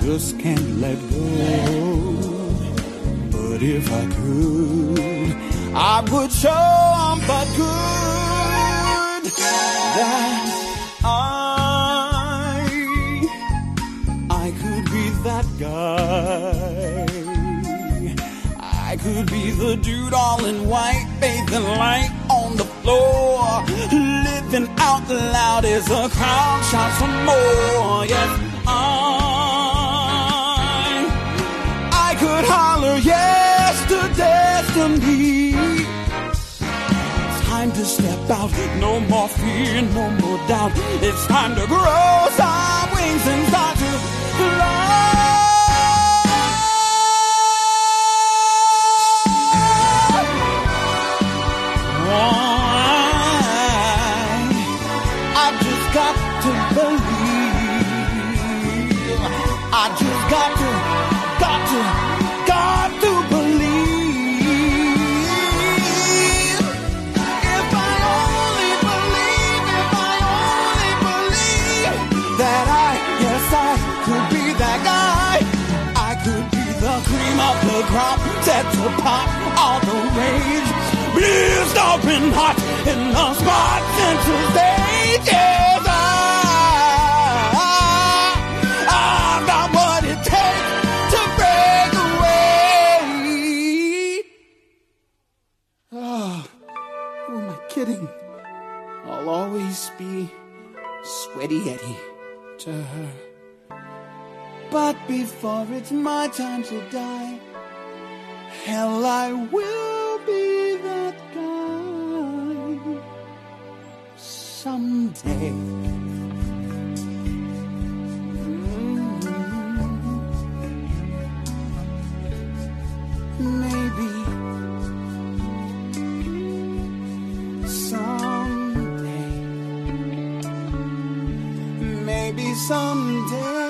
Just can't let go. But if I could, I would show 'em but good that I, I could be that guy. I could be the dude all in white, bathing light on the floor, living out loud as a crowd shouts for more. Yes, I, I could holler yes to destiny. It's time to step out, no more fear, no more doubt. It's time to grow some wings and start to crop, set to pop all the rage. Blistering hot in the spot stage. Yes, I, I've got what it takes to break away. Oh, who am I kidding? I'll always be sweaty Eddie to her. But before it's my time to die, hell, I will be that guy someday. Mm-hmm. Maybe someday, maybe someday.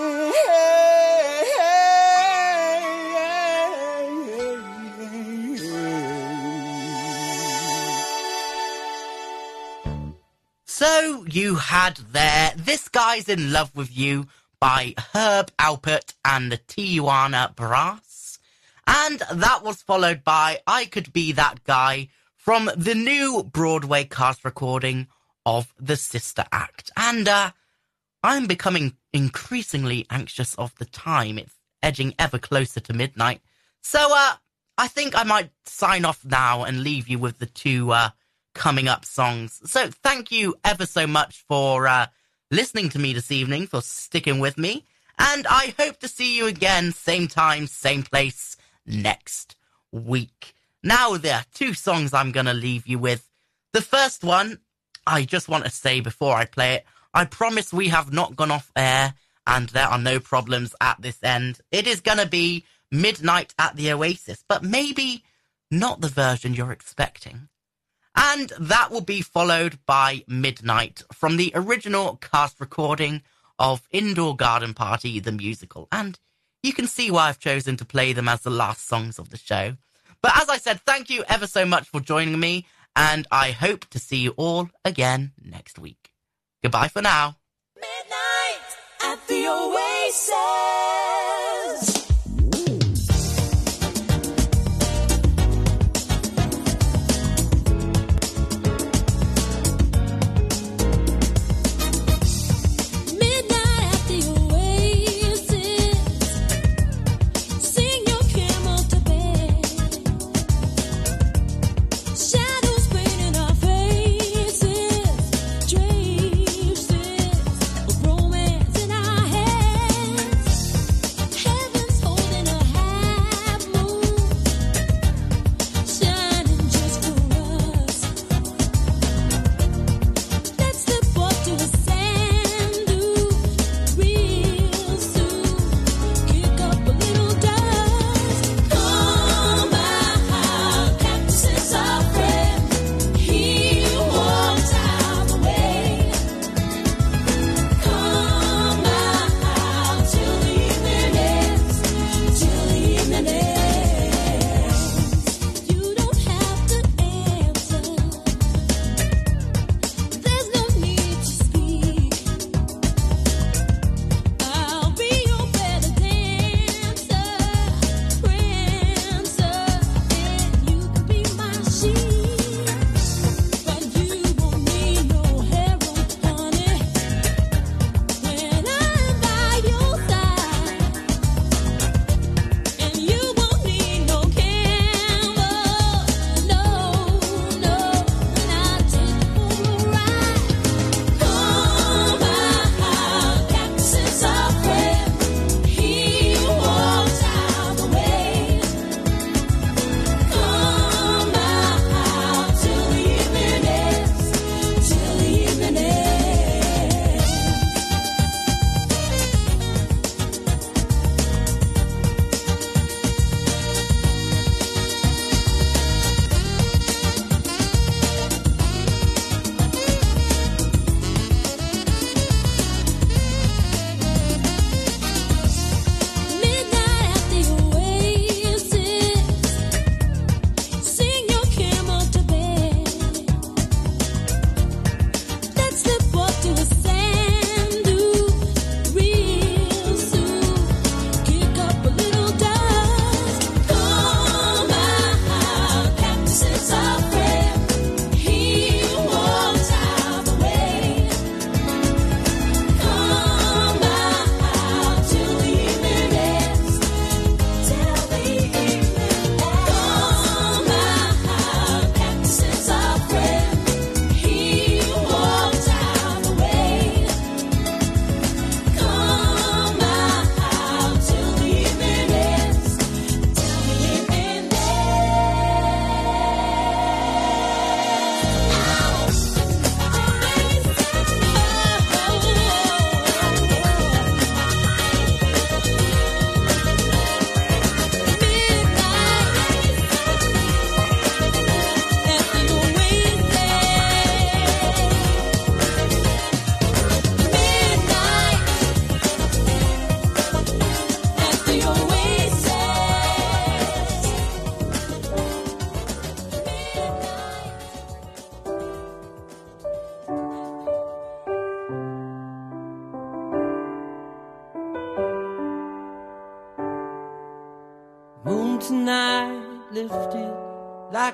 You had there This Guy's in Love with You by Herb Alpert and the Tijuana Brass. And that was followed by I Could Be That Guy from the new Broadway cast recording of The Sister Act. And uh, I'm becoming increasingly anxious of the time. It's edging ever closer to midnight. So uh, I think I might sign off now and leave you with the two uh, coming up songs. So thank you ever so much for uh, listening to me this evening, for sticking with me. And I hope to see you again, same time, same place, next week. Now, there are two songs I'm going to leave you with. The first one, I just want to say before I play it, I promise we have not gone off air and there are no problems at this end. It is going to be Midnight at the Oasis, but maybe not the version you're expecting. And that will be followed by Midnight from the original cast recording of Indoor Garden Party, the musical. And you can see why I've chosen to play them as the last songs of the show. But as I said, thank you ever so much for joining me, and I hope to see you all again next week. Goodbye for now. at the Oasis.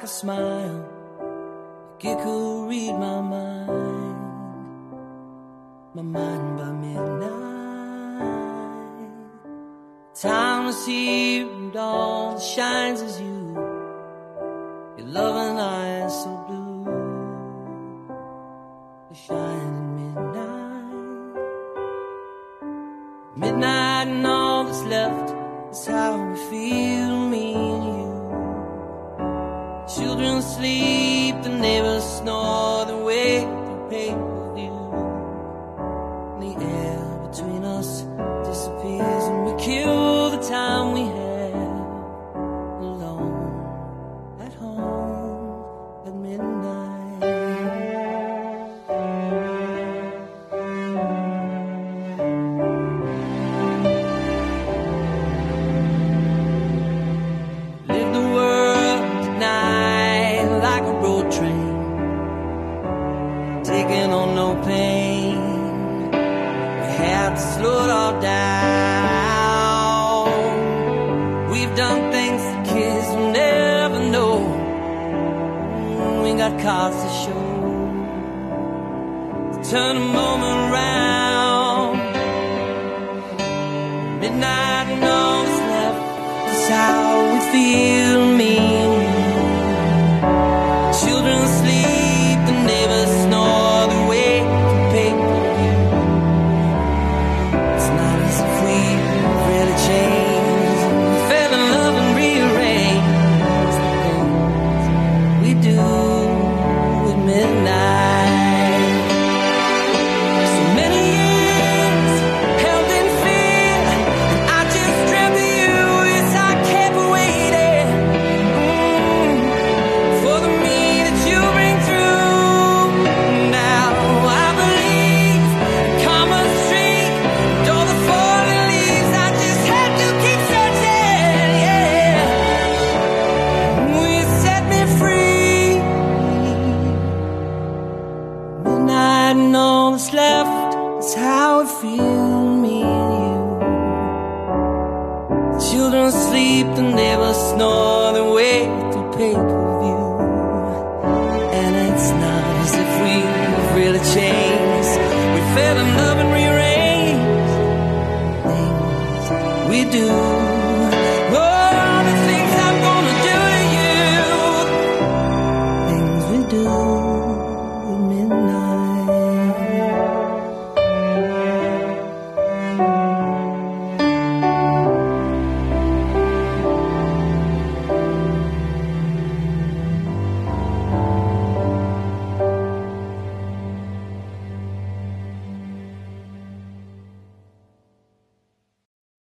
a smile. A giggle read my mind. My mind by midnight. Time to see it shines as you. Your loving eyes so blue. They shine at midnight. Midnight and all that's left is how we feel children sleep, the neighbors snore, the wake the pay-per-view. The air between us disappears and we kill. turn a moment